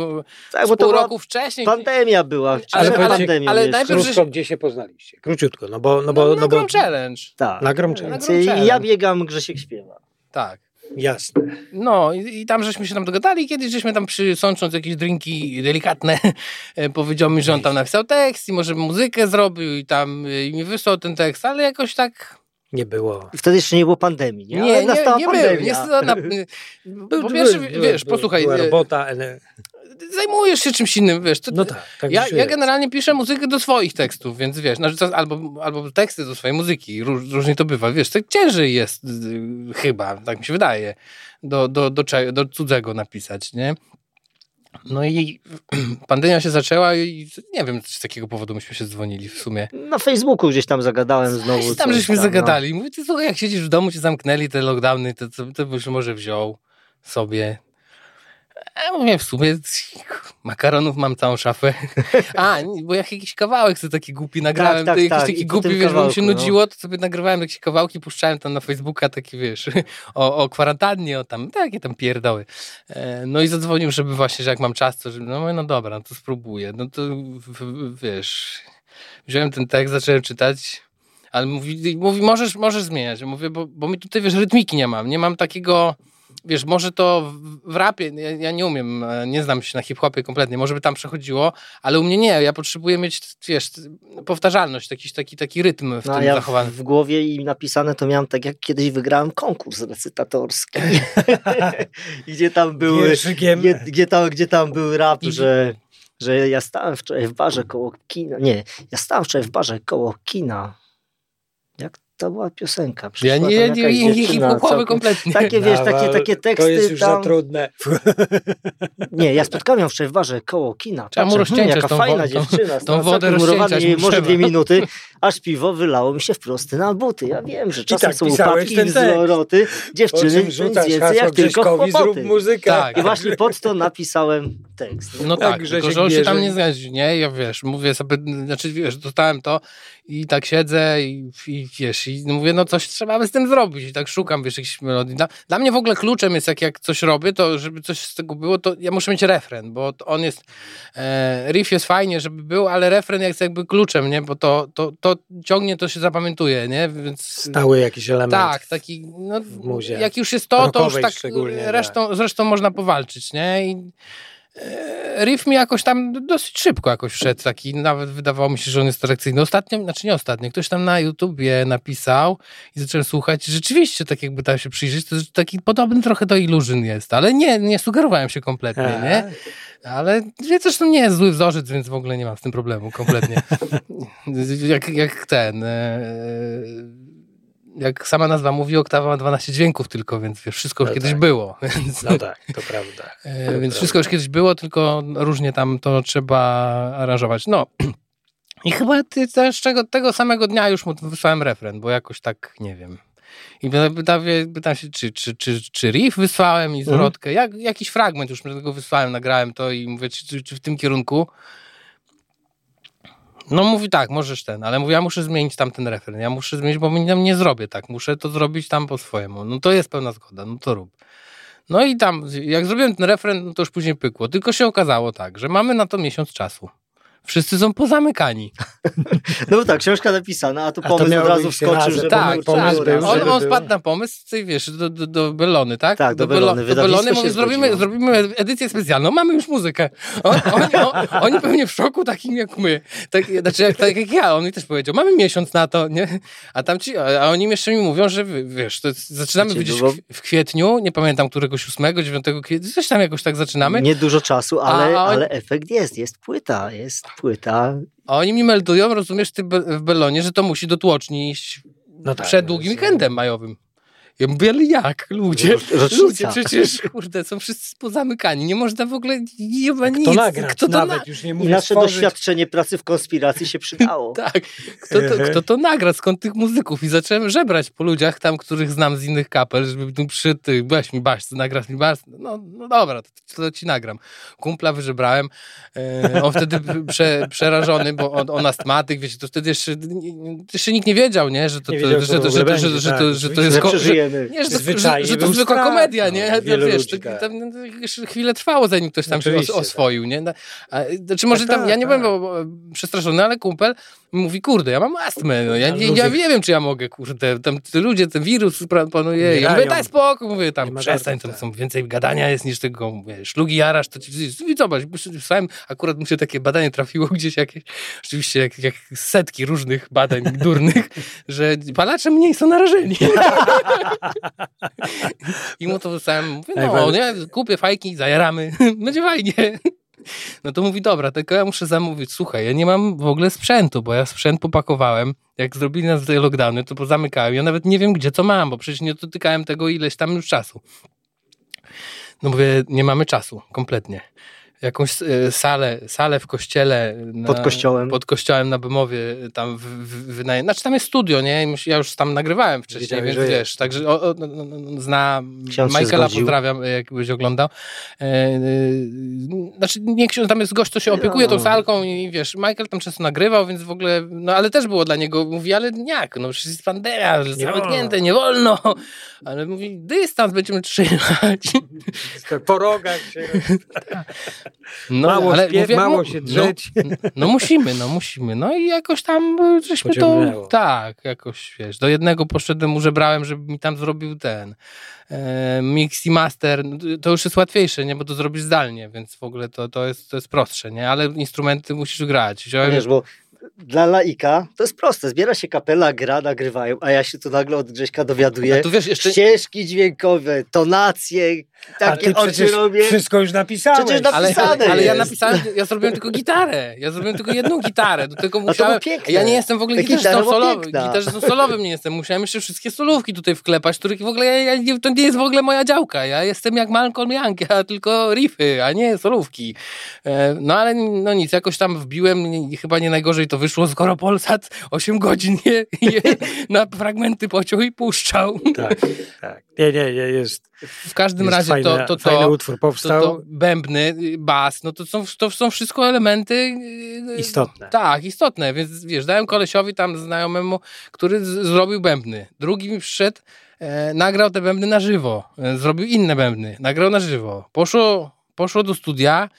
tak, bo pół roku wcześniej. Pandemia była. Ale, ale, pandemia ale najpierw... Krótko, gdzie się poznaliście? Króciutko, no bo... No bo, no, no bo... Challenge. Tak. Na Grom Challenge. Ja biegam, Grzesiek śpiewa. Tak. Jasne. No i, i, tam żeśmy się tam dogadali, kiedyś żeśmy tam przysącząc jakieś drinki delikatne, e, powiedział mi, że on tam napisał tekst i może muzykę zrobił i tam e, i mi wysłał ten tekst, ale jakoś tak nie było. Wtedy jeszcze nie było pandemii, nie? Nie, nie, nie pandemia. Był, na, po pierwsze, wiesz, posłuchaj. Była robota, ale zajmujesz się czymś innym, wiesz. To, no tak, tak ja, ja generalnie piszę muzykę do swoich tekstów, więc wiesz, znaczy, albo, albo teksty do swojej muzyki, Róż, różnie to bywa, wiesz, tak ciężej jest y, chyba, tak mi się wydaje, do, do, do, do cudzego napisać, nie? No i pandemia się zaczęła i nie wiem, z takiego powodu myśmy się dzwonili w sumie. Na Facebooku gdzieś tam zagadałem znowu. Tam żeśmy tam, zagadali. No. Mówię, ty słuchaj, jak siedzisz w domu, cię zamknęli te lockdowny, to, to, to byś może wziął sobie Ja mówię, w sumie makaronów mam całą szafę. A, bo jak jakiś kawałek sobie taki głupi nagrałem, tak, to jakiś tak. taki głupi, wiesz, bo mi się kawałku, no. nudziło, to sobie nagrywałem jakieś kawałki, puszczałem tam na Facebooka takie, wiesz, o, o kwarantannie, o tam, takie tam pierdoły. E, No i zadzwonił, żeby właśnie, że jak mam czas, to żeby, no mówię, no dobra, no to spróbuję. No to, wiesz, wziąłem ten tekst, zacząłem czytać, ale mówi, mówi możesz, możesz zmieniać. Mówię, bo, bo mi tutaj, wiesz, rytmiki nie mam. Nie mam takiego, wiesz, może to w, rapie, ja, ja nie umiem, e, nie znam się na hip-hopie kompletnie, może by tam przechodziło, ale u mnie nie. Ja potrzebuję mieć, wiesz, powtarzalność, jakiś taki, taki rytm w No, tym ja zachowany. w, w głowie i napisane to miałem tak, jak kiedyś wygrałem konkurs recytatorski. Gdzie tam były, gdzie, gdzie, tam, gdzie tam był rap, I- że, że ja stałem wczoraj w barze koło kina. Nie, ja stałem wczoraj w barze koło kina. To była piosenka? Ja nie, nie, nie, nie hip-hopowy kompletnie. Takie, wiesz, takie, takie teksty To jest już tam. za trudne. Nie, ja spotkałem ją wczoraj w barze koło kina. Trzeba mu Patrzę, hmm, rozcieńczać jaka tą fajna tą- dziewczyna. tą stała wodę mu może dwie minuty, aż piwo wylało mi się wprost na buty. Ja wiem, że czasem tak są upadki. Po Dziewczyny, nic więcej jak tylko chłopoty. muzykę. Tak. I właśnie pod to napisałem tekst. No Tak, tak, tylko że on się tam nie zgadzi, nie? Ja wiesz, mówię sobie, znaczy wiesz, dostałem to i tak siedzę i, i wiesz, i mówię, no coś trzeba by z tym zrobić i tak szukam, wiesz, jakichś melodii. Dla, dla mnie w ogóle kluczem jest, jak, jak coś robię, to żeby coś z tego było, to ja muszę mieć refren, bo on jest, e, riff jest fajnie, żeby był, ale refren jest jakby kluczem, nie? Bo to, to, to ciągnie, to się zapamiętuje, nie? Więc... Stały jakiś element. Tak, taki, no, jak już jest to, to już tak resztą, zresztą można powalczyć, nie? I riff mi jakoś tam dosyć szybko jakoś wszedł, taki nawet wydawało mi się, że on jest atrakcyjny. Ostatnio, znaczy nie ostatnio, ktoś tam na YouTubie napisał i zacząłem słuchać, rzeczywiście tak jakby tam się przyjrzeć, to taki podobny trochę do Illusion jest, ale nie, nie sugerowałem się kompletnie, nie? Ale wie, zresztą nie jest zły wzorzec, więc w ogóle nie mam z tym problemu kompletnie. jak, jak ten. E, jak sama nazwa mówi, oktawa ma 12 dźwięków tylko, więc wiesz, wszystko już No kiedyś tak. było. Więc, No tak, to prawda. e, więc wszystko już kiedyś było, tylko różnie tam to trzeba aranżować. No. I chyba też czego, tego samego dnia już mu wysłałem refren, bo jakoś tak nie wiem. I pytam, pytam się, czy, czy, czy, czy riff wysłałem i zwrotkę, jak, jakiś fragment już tego wysłałem, nagrałem to i mówię, czy, czy, czy w tym kierunku. No mówi tak, możesz ten, ale mówi, ja muszę zmienić tam ten refren, ja muszę zmienić, bo nie, nie zrobię tak, muszę to zrobić tam po swojemu. No to jest pełna zgoda, no to rób. No i tam, jak zrobiłem ten refren, no to już później pykło. Tylko się okazało tak, że mamy na to miesiąc czasu. Wszyscy są pozamykani. No bo tak, książka napisana, a tu A to pomysł od razu być wskoczył, żeby Tak, pomysł było był. On, on spadł na pomysł, ty wiesz, do, do, do Bellony, tak? Tak, do. Do Wydawnictwo Bellony się mówi, zrobimy, zrobimy edycję specjalną, mamy już muzykę. On, oni, on, oni pewnie w szoku takim jak my. Tak, znaczy, jak, tak jak ja, on mi też powiedział, mamy miesiąc na to, nie? A tam ci, a oni jeszcze mi mówią, że wiesz, jest, zaczynamy widzieć było- w, w kwietniu, nie pamiętam któregoś 8, 9 kwietnia, coś tam jakoś tak zaczynamy. Nie dużo czasu, ale, A ale efekt jest, jest płyta, jest płyta. A oni mi meldują, rozumiesz, ty w Bellonie, że to musi do tłoczni iść No tak, przed no długim weekendem majowym. Ja mówię, ale jak? Ludzie, ludzie przecież, kurde, są wszyscy pozamykani. Nie można w ogóle nie ma nic. Kto nagrać? Kto to Nawet na... już nie I mówię nasze stworzyć. doświadczenie pracy w konspiracji się przydało. Tak, kto to, kto to nagra? Skąd tych muzyków? I zacząłem żebrać po ludziach tam, których znam z innych kapel, żeby tu przy tych, weź mi baś, nagrasz mi baś. No, no dobra, to, to ci nagram. Kumpla wyżebrałem. E, on wtedy prze, przerażony, bo on, on astmatyk, wiecie, to wtedy jeszcze, jeszcze nikt nie wiedział, nie? Że to, Nie wiedział, że, to, że, że, że, tak, że to jest... Że ko- że, nie, że to, że, Zwyczajnie że to zwykła strach, komedia, no, nie? wielu wiesz, ludzi, to, tak. tam jeszcze chwilę trwało, zanim ktoś tam się Oczywiście, os, oswoił, nie? No, A, Znaczy może Tak, tam, tak, ja nie tak. byłem przestraszony, ale kumpel mówi, kurde, ja mam astmę, no, ja, nie, ja wiem, czy ja mogę, kurde, tam te ludzie, ten wirus panuje, ja mówię, daj spokój, mówię, tam przestań, tam tak. są więcej gadania jest niż tego, mówię, szlugi jarasz, to ci, zobacz, akurat mu się takie badanie trafiło gdzieś jakieś, oczywiście jak, jak setki różnych badań durnych, że palacze mniej są narażeni. I mu to wysłałem, mówię, no, nie, kupię fajki, zajaramy, będzie fajnie. No to mówi, dobra, tylko ja muszę zamówić. Słuchaj, ja nie mam w ogóle sprzętu, bo ja sprzęt popakowałem. Jak zrobili nas te lockdowny, to pozamykałem. Ja nawet nie wiem, gdzie to mam, bo przecież nie dotykałem tego ileś tam już czasu. No mówię, nie mamy czasu, kompletnie. Jakąś e, salę, salę w kościele. Na, Pod kościołem. Pod kościołem na Bemowie tam w, w, wynajem. Znaczy tam jest studio, nie? Ja już tam nagrywałem wcześniej, Wiedziałem, więc wiesz, także o, o, no, no, no, zna Ksiądz Michaela, pozdrawiam, jakbyś oglądał. E, e, znaczy nie ksiądz, tam jest gość, co się opiekuje tą salką i wiesz, Michael tam często nagrywał, więc w ogóle, no ale też było dla niego, mówi, ale jak, no przecież jest pandemia, zamknięte, nie wolno. Ale mówi, dystans będziemy trzymać. Po rogach się... No, mało ale śpiew, mówię, mało no, się no, drzeć. No musimy, no musimy. No i jakoś tam e, żeśmy to... Tak, jakoś, wiesz, do jednego poszedłem, mu żebrałem, żeby mi tam zrobił ten e, mix i master. No, To już jest łatwiejsze, nie? Bo to zrobisz zdalnie, więc w ogóle to, to, jest, to jest prostsze, nie? Ale instrumenty musisz grać. Wziąłem, Wiesz, bo dla laika to jest proste. Zbiera się kapela, gra, nagrywają, a ja się tu nagle od Grześka dowiaduję. a tu wiesz, jeszcze... Ścieżki dźwiękowe, tonacje, A takie ty oczy robię. wszystko już napisałeś. Przecież Ale, napisane ale, ale ja napisałem, ja zrobiłem tylko gitarę. Ja zrobiłem tylko jedną gitarę. Do tego to było musiałem. piękne. Ja nie jestem w ogóle Ta gitarzystą solowym. Gitarzystą solowym nie jestem. Musiałem jeszcze wszystkie solówki tutaj wklepać, których w ogóle ja, ja, to nie jest w ogóle moja działka. Ja jestem jak Malcolm Young, ja tylko riffy, a nie solówki. E, No ale no nic, jakoś tam wbiłem, chyba nie najgorzej to wyszło, skoro Polsat 8 godzin je, je na fragmenty pociął i puszczał. Tak, tak. Nie, nie, nie, jest, W każdym jest razie fajne, to, to, fajny to, utwór to, powstał. to bębny, y, bas, no to są, to są wszystko elementy y, Istotne. Tak, istotne, więc wiesz, dałem kolesiowi tam znajomemu, który z- zrobił bębny. Drugi mi przyszedł, e, nagrał te bębny na żywo, e, zrobił inne bębny, nagrał na żywo. Poszło, poszło do studia,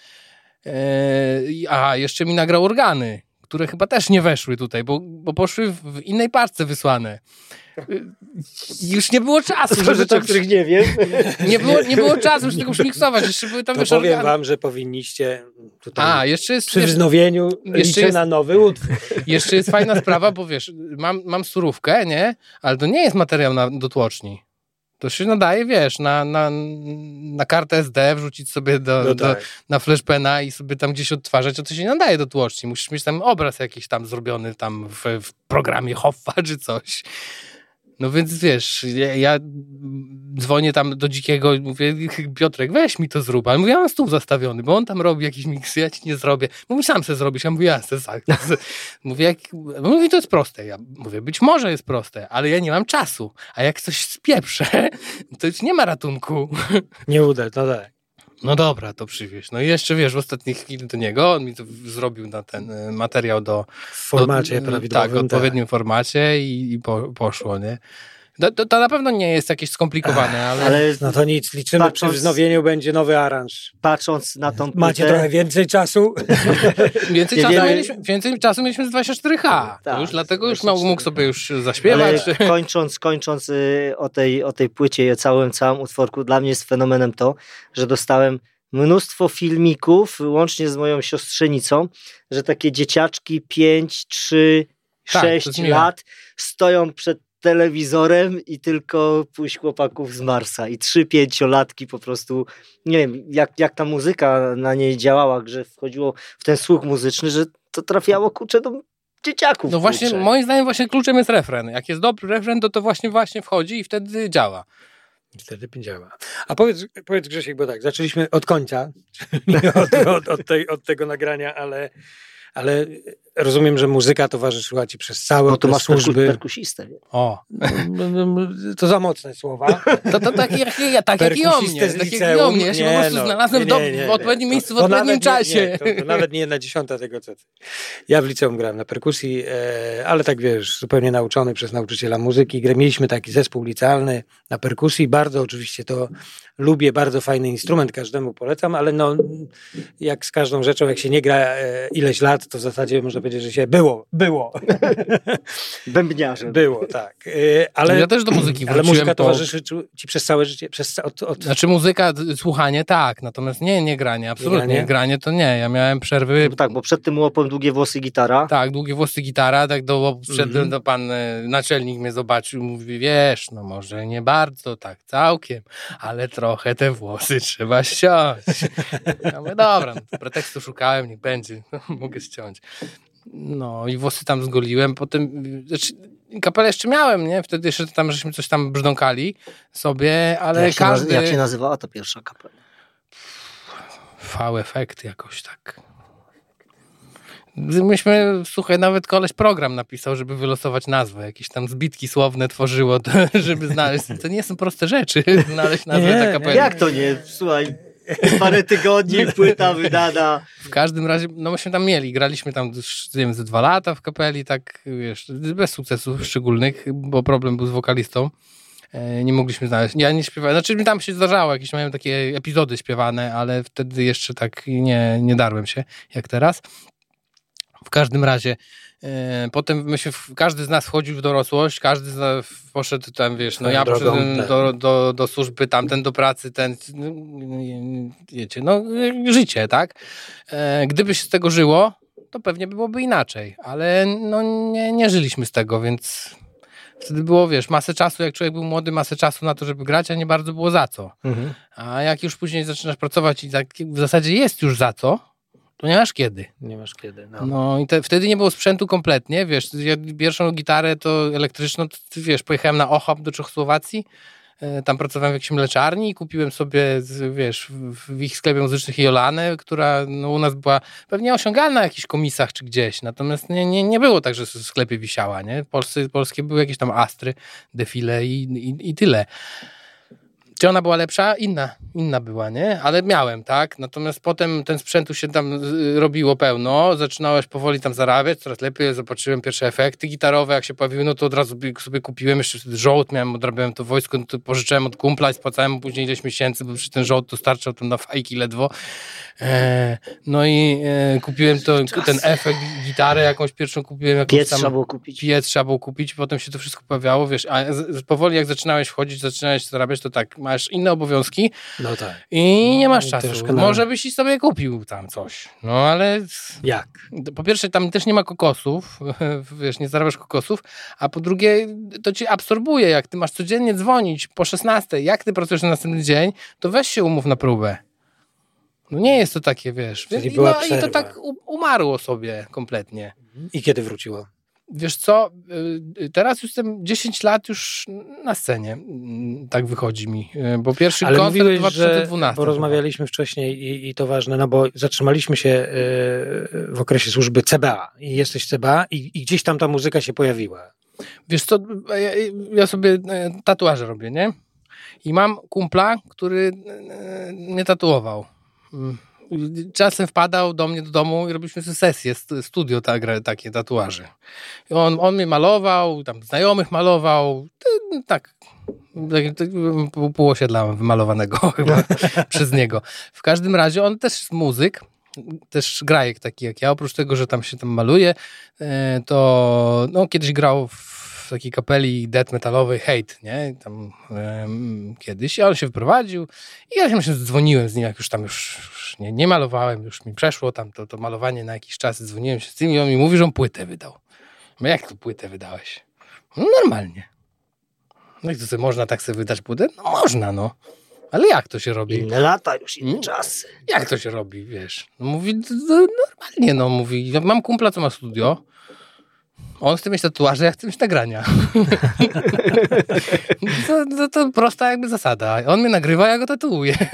e, i- a jeszcze mi nagrał organy, które chyba też nie weszły tutaj, bo, bo poszły w, innej parce wysłane. Y, Już nie było czasu, To żeby rzeczy, o to których nie wiem. nie było, nie było czasu, żeby tego przemiksować. Jeszcze były tam To wiesz, powiem organy. wam, że powinniście tutaj A, jeszcze jest, przy wznowieniu jeszcze jest- na nowy utwór. jeszcze jest fajna sprawa, bo wiesz, mam, mam surówkę, nie? Ale to nie jest materiał na, do tłoczni. To się nadaje, wiesz, na, na, na kartę SD, wrzucić sobie do, No do, tak. na flashpena i sobie tam gdzieś odtwarzać, a to się nie nadaje do tłoczni. Musisz mieć tam obraz jakiś tam zrobiony tam w, w programie Hoffa czy coś. No więc wiesz, ja, ja dzwonię tam do Dzikiego i mówię, Piotrek, weź mi to zrób. Ale mówię, ja mam stół zastawiony, bo on tam robi jakiś miks, ja ci nie zrobię. Mówi, sam se zrobisz. Ja mówię, ja se. Mówię, jak... Mówi, to jest proste. Ja mówię, być może jest proste, ale ja nie mam czasu. A jak coś spieprzę, to już nie ma ratunku. Nie uda, no tak. No dobra, to przywieź. No i jeszcze, wiesz, w ostatniej chwili do niego, on mi to zrobił na ten y, materiał do... W formacie do, prawidłowym. Tak, w odpowiednim formacie i, i po, poszło, nie? To, to, to na pewno nie jest jakieś skomplikowane, ale... Ale No to nic, liczymy Patrząc- przy wznowieniu będzie nowy aranż. patrząc na tą Macie płytę, trochę więcej czasu? Więcej, Nie czasu wiemy- mieliśmy, więcej czasu mieliśmy z 24H. to Tak, już dlatego już 24H. mógł sobie już ale zaśpiewać. kończąc, kończąc y, o, tej, o tej płycie i o całym, całym utworku, dla mnie jest fenomenem to, że dostałem mnóstwo filmików, łącznie z moją siostrzenicą, że takie dzieciaczki 5, 3, Tak, to 6 jest miłe. lat stoją przed telewizorem i tylko pójść chłopaków z Marsa i trzy pięciolatki po prostu, nie wiem jak, jak ta muzyka na niej działała, że wchodziło w ten słuch muzyczny, że to trafiało kurczę do dzieciaków. No właśnie, kurczę. moim zdaniem właśnie kluczem jest refren. Jak jest dobry refren, to to właśnie właśnie wchodzi i wtedy działa. Wtedy działa. A powiedz, powiedz Grzesiek, bo tak, zaczęliśmy od końca, czyli od, od, od, tej, od tego nagrania, ale, ale rozumiem, że muzyka towarzyszyła ci przez całe No to masz perku, służby. perkusistę. Nie? O, To za mocne słowa. to, to tak, jak, ja, tak jak i o mnie. z Tak jak i o mnie. Ja się po Nie, prostu no, znalazłem w, nie, nie, nie, w odpowiednim to- miejscu w to odpowiednim nawet czasie. Nie, nie, to, to nawet nie jedna dziesiąta tego, co ty. Ja w liceum grałem na perkusji, e, ale tak wiesz, zupełnie nauczony przez nauczyciela muzyki. Mieliśmy taki zespół licealny na perkusji. Bardzo oczywiście to lubię, bardzo fajny instrument, każdemu polecam, ale no, jak z każdą rzeczą, jak się nie gra e, ileś lat, to w zasadzie można powiedzieć, że się było, było, Bębniarzem. było, tak. E, ale, ja też do muzyki ale wróciłem muzyka po... towarzyszy ci- przez całe życie, przez, od, od, Znaczy muzyka, słuchanie tak, natomiast nie, nie granie, absolutnie. granie? granie? to nie. Ja miałem przerwy, No tak, bo przed tym łopem długie włosy gitara. tak, długie włosy gitara, tak do, wszedłem Mhm. do pan e, naczelnik mnie zobaczył, mówi, wiesz, no może nie bardzo, tak całkiem, ale trochę te włosy trzeba ściąć. Ja mówię, dobra, no, pretekstu szukałem, niech będzie, no, mogę ściąć. No i włosy tam zgoliłem, potem, znaczy, kapelę jeszcze miałem, nie? Wtedy jeszcze tam, żeśmy coś tam brzdąkali sobie, ale jak, się każdy... jak się nazywała ta pierwsza kapela? V-efekt jakoś tak. Myśmy, słuchaj, nawet koleś program napisał, żeby wylosować nazwę. Jakieś tam zbitki słowne tworzyło, żeby znaleźć. To nie są proste rzeczy, znaleźć nazwę Nie. Jak to nie? Słuchaj, parę tygodni, płyta wydana. W każdym razie, no myśmy tam mieli, graliśmy tam, nie wiem, ze dwa lata w kapeli, tak, wiesz, bez sukcesów szczególnych, bo problem był z wokalistą. E, Nie mogliśmy znaleźć. Ja nie śpiewałem, znaczy mi tam się zdarzało, jakieś miałem takie epizody śpiewane, ale wtedy jeszcze tak nie, nie darłem się, jak teraz. W każdym razie, potem my się, w- każdy z nas wchodził w dorosłość, każdy z nas poszedł tam, wiesz, no ja Swoją drogą, poszedłem tak. do, do, do służby, tamten do pracy, ten, no, wiecie, no życie, tak? E, Gdyby się z tego żyło, to pewnie byłoby inaczej, ale no nie, nie żyliśmy z tego, więc wtedy było, wiesz, masę czasu, jak człowiek był młody, masę czasu na to, żeby grać, a nie bardzo było za co. Mhm. A jak już później zaczynasz pracować i tak w zasadzie jest już za co, to nie masz kiedy. Nie masz kiedy. No. No i te, wtedy nie było sprzętu kompletnie, wiesz, ja pierwszą gitarę to elektryczną, to, wiesz, pojechałem na Ochab do Czechosłowacji, e, tam pracowałem w jakiejś mleczarni i kupiłem sobie, wiesz, w, w ich sklepie muzycznych Jolanę, która no, u nas była pewnie osiągalna w jakichś komisach czy gdzieś, natomiast nie, nie, nie było tak, że w sklepie wisiała, nie? Polscy, polskie były jakieś tam Astry, Defile i, i, i tyle. Czy ona była lepsza? Inna, inna była, nie? Ale miałem, tak? Natomiast potem ten sprzętu się tam y, robiło pełno, zaczynałeś powoli tam zarabiać, coraz lepiej, zobaczyłem pierwsze efekty gitarowe, jak się pojawiły, no to od razu sobie- kupiłem, jeszcze żołd miałem, odrabiałem to wojsko, no to pożyczyłem od kumpla i spłacałem mu później ileś miesięcy, bo przy ten żołd to starczał tam na fajki ledwo. E, no i e, kupiłem to, ten efekt, gitarę jakąś pierwszą kupiłem, jakąś Piec tam trzeba było kupić. piec trzeba było kupić, potem się to wszystko pojawiało, wiesz, a powoli jak zaczynałeś wchodzić, zaczynałeś zarabiać, to tak, masz inne obowiązki no tak. i nie masz I czasu. Może byś i sobie kupił tam coś, no ale Jak? po pierwsze tam też nie ma kokosów, wiesz, nie zarabiasz kokosów, a po drugie to cię absorbuje, jak ty masz codziennie dzwonić po 16, jak ty pracujesz na następny dzień, to weź się umów na próbę. No nie jest to takie, wiesz, Czyli i, była no, i to tak umarło sobie kompletnie. I kiedy wróciło? Wiesz co, y, teraz już jestem 10 lat już na scenie, mm, tak wychodzi mi, y, bo pierwszy Ale koncert mówiłeś, 2012. że, bo rozmawialiśmy wcześniej i, i to ważne, no bo zatrzymaliśmy się e, w okresie służby CBA i jesteś CBA i, i gdzieś tam ta muzyka się pojawiła. Wiesz co, ja, ja sobie tatuaże robię, nie? I mam kumpla, który mnie tatuował. Czasem wpadał do mnie do domu i robiliśmy st- studio tak, takie tatuaże. On, on mnie malował, tam znajomych malował, t- tak, tak, tak, pół, osiedla wymalowanego chyba przez niego. W każdym razie on też jest muzyk, też grajek taki jak ja, oprócz tego, że tam się tam maluje, e, to no, kiedyś grał w takiej kapeli death metalowej Hate, nie? Tam em, kiedyś, i on się wyprowadził i ja się dzwoniłem z nim, jak już tam już, już nie, nie malowałem, już mi przeszło tam to, to malowanie na jakiś czas, dzwoniłem się z tym i on mi mówi, że on płytę wydał. No jak tu płytę wydałeś? No normalnie. No i to sobie można tak sobie wydać płytę? No można, no. Ale jak to się robi? Inne lata, już inne Mm. czasy. Jak to się robi, wiesz? No mówi, "D- d- normalnie, no mówi, mam kumpla, co ma studio, on chce mieć tatuaże, ja chcę mieć nagrania. to, to, to prosta jakby zasada. On mnie nagrywa, ja go tatuuję.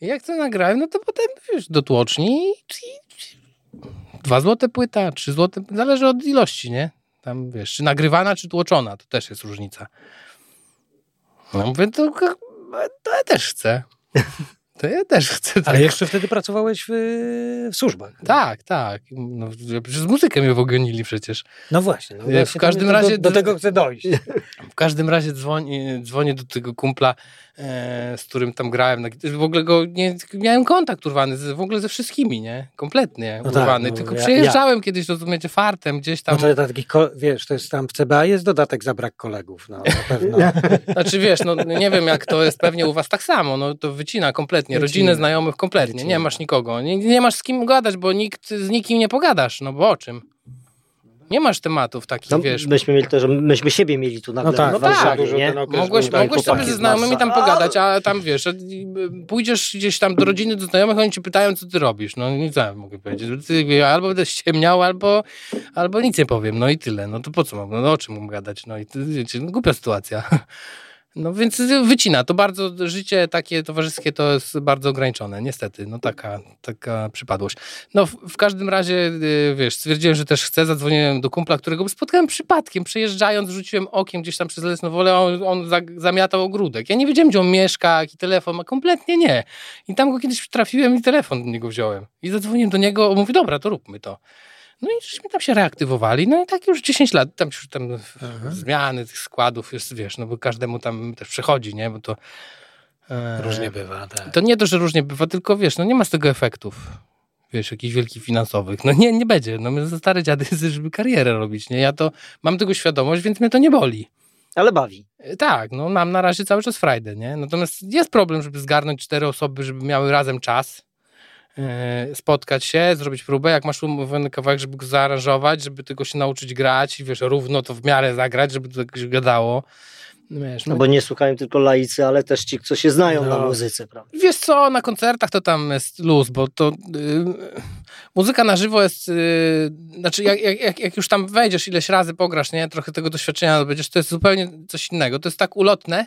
Jak to nagrałem, no to potem, wiesz, do tłoczni i, i dwa złote płyta, trzy złote, zależy od ilości, nie? Tam, wiesz, czy nagrywana, czy tłoczona, to też jest różnica. No mówię, to, to ja też chcę. To ja też chcę. Ale tak. jeszcze wtedy pracowałeś w, w służbach. Tak, tak. No, przez muzykę mnie wogonili przecież. No właśnie. No W właśnie każdym do, razie- Do, do tego chcę dojść. W każdym razie dzwonię, dzwonię do tego kumpla, e, z którym tam grałem. W ogóle go nie, miałem kontakt urwany, z, w ogóle ze wszystkimi, nie? Kompletnie No tak, urwany. no Tylko ja- przyjeżdżałem kiedyś, rozumiecie, fartem gdzieś tam. No to taki, ko- wiesz, to jest tam w CBA jest dodatek za brak kolegów. No, na pewno. Znaczy wiesz, no nie wiem jak to jest pewnie u was tak samo, no to wycina kompletnie, Wycina. rodzinę, znajomych kompletnie, nie masz nikogo, nie, nie masz z kim gadać, bo nikt z nikim nie pogadasz, no bo o czym? Nie masz tematów takich, No, wiesz, myśmy mieli to, że myśmy siebie mieli tu nagle No tak, no tak, nie? Mogłeś, mogłeś sobie ze znajomymi tam pogadać, a tam wiesz, y, pójdziesz gdzieś tam do rodziny, do znajomych, oni ci pytają, co ty robisz. No nie wiem, mogę powiedzieć. Albo będę ściemniał, albo, albo nic nie powiem. No i tyle. No to po co mam? No o czym mam gadać? No i wiecie, no, głupia sytuacja. No więc wycina. To bardzo, życie takie towarzyskie to jest bardzo ograniczone. Niestety, no taka, taka przypadłość. No w, w każdym razie, y, wiesz, stwierdziłem, że też chcę, zadzwoniłem do kumpla, którego spotkałem przypadkiem, przejeżdżając, rzuciłem okiem gdzieś tam przez Lesnowolę, on, on zamiatał ogródek. Ja nie wiedziałem, gdzie on mieszka, jaki telefon ma, kompletnie nie. I tam go kiedyś trafiłem i telefon do niego wziąłem. I zadzwoniłem do niego, mówi, dobra, to róbmy to. No i żeśmy tam się reaktywowali, no i tak już 10 lat, tam już tam zmiany tych składów jest, wiesz, no bo każdemu tam też przechodzi, nie, bo to... E, różnie bywa, tak. To nie to, że różnie bywa, tylko wiesz, no nie ma z tego efektów, wiesz, jakichś wielkich finansowych, no nie, nie będzie, no my za stare dziady, żeby karierę robić, nie, ja to mam tego świadomość, więc mnie to nie boli. Ale bawi. E, tak, no mam na razie cały czas frajdę, nie, natomiast jest problem, żeby zgarnąć cztery osoby, żeby miały razem czas, spotkać się, zrobić próbę, jak masz umówiony kawałek, żeby go zaaranżować, żeby tylko się nauczyć grać i wiesz, równo to w miarę zagrać, żeby to jakoś gadało. Wiesz, no, no bo nie słuchają tylko laicy, ale też ci, co się znają no. na muzyce, prawda? Wiesz co, na koncertach to tam jest luz, bo to yy, muzyka na żywo jest, yy, znaczy jak, jak, jak, już tam wejdziesz ileś razy pograsz, nie, trochę tego doświadczenia będziesz, to jest zupełnie coś innego, to jest tak ulotne, E,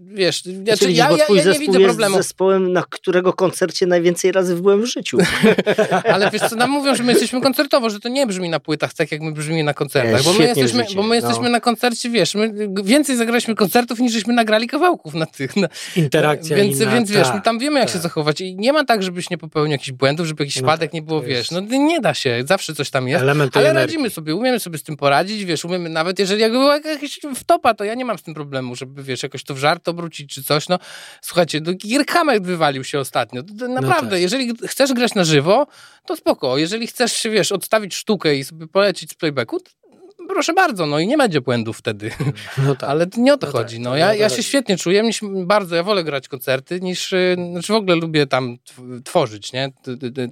wiesz, znaczy, ja, ja, ja, nie widzę problemu. jest zespołem, na którego koncercie najwięcej razy byłem w życiu. Ale wiesz co, nam mówią, że my jesteśmy koncertowo, że to nie brzmi na płytach tak, jak my brzmimy na koncertach. Bo my jesteśmy, bo my jesteśmy no. na koncercie, wiesz, my więcej zagraliśmy koncertów, niż żeśmy nagrali kawałków na tych. Na, Interakcja Więc, inna, więc wiesz, my tam wiemy, jak tak. się zachować. I nie ma tak, żebyś nie popełnił jakichś błędów, żeby jakiś no spadek tak, nie było, wiesz, no nie da się, zawsze coś tam jest. Element ale energii. radzimy sobie, umiemy sobie z tym poradzić, wiesz, umiemy, nawet jeżeli jak była jakaś wtopa, to ja nie mam z tym problemu, żeby, wiesz, jakoś to w żart obrócić czy coś. No słuchajcie, no, Gierkamek wywalił się ostatnio. To, to naprawdę, no tak. jeżeli chcesz grać na żywo, to spoko. Jeżeli chcesz się, wiesz, odstawić sztukę i sobie polecić z playbacku, proszę bardzo, no i nie będzie błędów wtedy. No tak. Ale nie o to no chodzi. Tak, no, ja, ja się świetnie czuję, niż bardzo, ja wolę grać koncerty, niż, y, znaczy w ogóle lubię tam tworzyć, nie,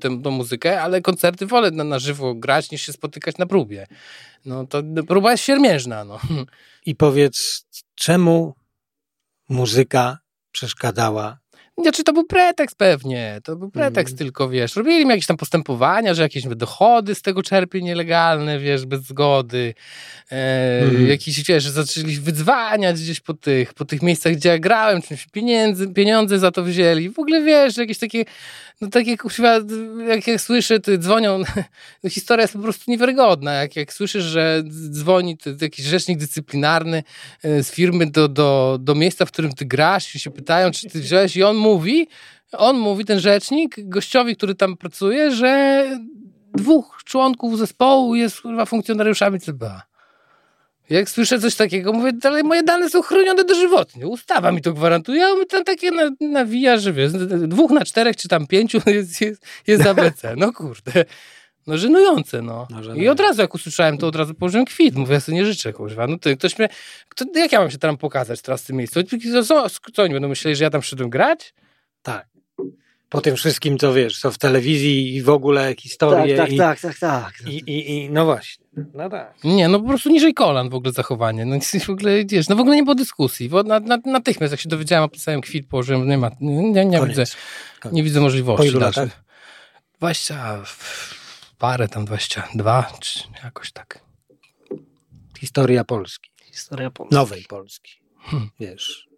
tę muzykę, ale koncerty wolę na, na żywo grać, niż się spotykać na próbie. No to próba jest siermiężna, no. I powiedz, czemu muzyka przeszkadzała. Znaczy to był pretekst pewnie, to był pretekst mm. tylko, wiesz, robili mi jakieś tam postępowania, że jakieś dochody z tego czerpie nielegalne, wiesz, bez zgody, e, mm. jakieś, wiesz, zaczęli wydzwaniać gdzieś po tych, po tych miejscach, gdzie ja grałem, czymś pieniędzy, pieniądze za to wzięli, w ogóle, wiesz, jakieś takie no tak jak, jak, jak słyszę, ty dzwonią, no historia jest po prostu niewiarygodna. Jak, jak słyszysz, że dzwoni ty, ty jakiś rzecznik dyscyplinarny e, z firmy do, do, do miejsca, w którym ty grasz i się pytają, czy ty wziąłeś i on mówi, on mówi, ten rzecznik, gościowi, który tam pracuje, że dwóch członków zespołu jest chyba funkcjonariuszami CBA. Jak słyszę coś takiego, mówię, ale moje dane są chronione dożywotnie. Ustawa mi to gwarantuje, a my tam takie nawija, że wiesz, dwóch na czterech czy tam pięciu jest, jest, jest ABC. No kurde. No żenujące, no. no I od razu jak usłyszałem to, od razu położyłem kwit. Mówię, ja sobie nie życzę, kurwa. No ty, ktoś mnie... Kto, jak ja mam się tam pokazać teraz w tym miejscu? Co, co oni będą myśleli, że ja tam przyszedłem grać? Tak po tym wszystkim, co wiesz, co w telewizji i w ogóle historie. Tak, tak, i, tak, tak, tak. I, i, I, no właśnie. No tak. Nie, no po prostu niżej kolan w ogóle zachowanie. No w ogóle, wiesz, no w ogóle nie było dyskusji. Bo na, na, natychmiast jak się dowiedziałem, opisałem kwit, położyłem, nie ma, nie, nie widzę, Koniec. nie widzę możliwości. Po ilu latach? 20, parę tam, 22, czy jakoś tak. Historia Polski. Historia Polski. Nowej Polski. Hmm. Wiesz,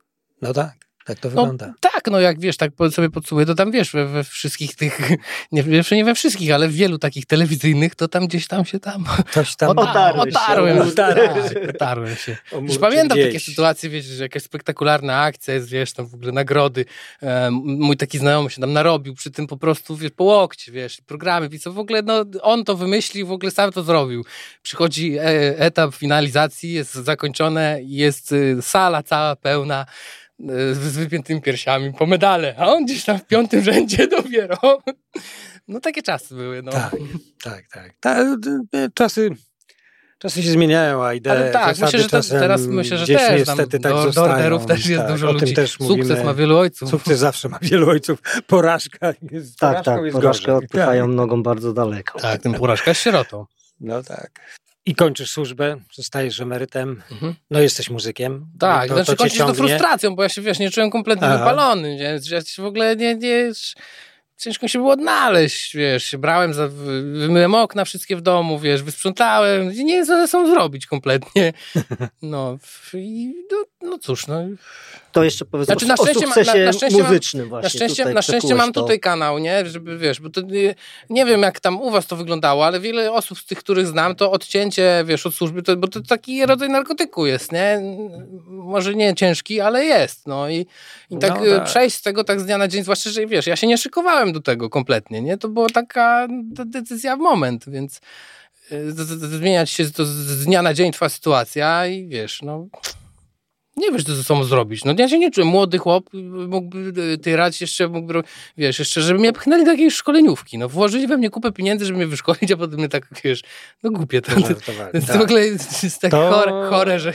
no tak. Tak to no wygląda. No, tak, no jak wiesz, tak sobie podsumuję, to tam wiesz, we, we wszystkich tych, nie, nie we wszystkich, ale w wielu takich telewizyjnych, to tam gdzieś tam się tam, Coś tam otarłem, otarłem, się. Otarłem, się. otarłem się. Już pamiętam gdzieś. takie sytuacje, wiesz, że jakaś spektakularna akcja jest, wiesz, tam w ogóle nagrody. E, mój taki znajomy się tam narobił przy tym po prostu, wiesz, po łokcie, wiesz, programy, i co w ogóle, no on to wymyślił, w ogóle sam to zrobił. Przychodzi e, etap finalizacji, jest zakończone, jest e, sala cała pełna, z wypiętymi piersiami po medale, a on gdzieś tam w piątym rzędzie dopiero. No takie czasy były. No. Tak, tak, tak. Ta, czasy, czasy się zmieniają, a idee Ale tak, myślę, że to, teraz myślę, że też niestety tak do, orderów też jest tak, dużo ludzi. Też mówimy, sukces ma wielu ojców. Sukces zawsze ma wielu ojców. Porażka jest Tak, tak, porażkę odpychają tak. nogą bardzo daleko. Tak, ten porażka jest sierotą. No tak. I kończysz służbę, zostajesz emerytem, mhm. no jesteś muzykiem. Tak, to, znaczy to kończysz to frustracją, bo ja się, wiesz, nie czułem kompletnie Aha. wypalony, nie? Ja się w ogóle nie, nie ciężko się było odnaleźć, wiesz, brałem, za, wymyłem okna wszystkie w domu, wiesz, wysprzątałem, nie wiem, co ze sobą zrobić kompletnie. No, i, no, no cóż, no. To jeszcze powiedz znaczy, na szczęście, o sukcesie na, na szczęście muzycznym właśnie. Na szczęście, na szczęście mam to. tutaj kanał, nie, żeby, wiesz, bo to, nie, wiem, jak tam u was to wyglądało, ale wiele osób z tych, których znam, to odcięcie, wiesz, od służby, to, bo to taki rodzaj narkotyku jest, nie? Może nie ciężki, ale jest, no i, i tak, no, tak przejść z tego tak z dnia na dzień, zwłaszcza, że wiesz, ja się nie szykowałem do tego kompletnie, nie? To była taka decyzja w moment, więc y, zmieniać się to z dnia na dzień twoja sytuacja i wiesz, no nie wiesz, co ze sobą zrobić. No ja się nie czułem. Młody chłop mógłby y, tyrać jeszcze, mógłby, wiesz, jeszcze, żeby mnie pchnęli do jakiejś szkoleniówki. No włożyli we mnie kupę pieniędzy, żeby mnie wyszkolić, a potem mnie tak, wiesz, no głupie to. To, to, tak. w ogóle jest tak to chore, chore, że...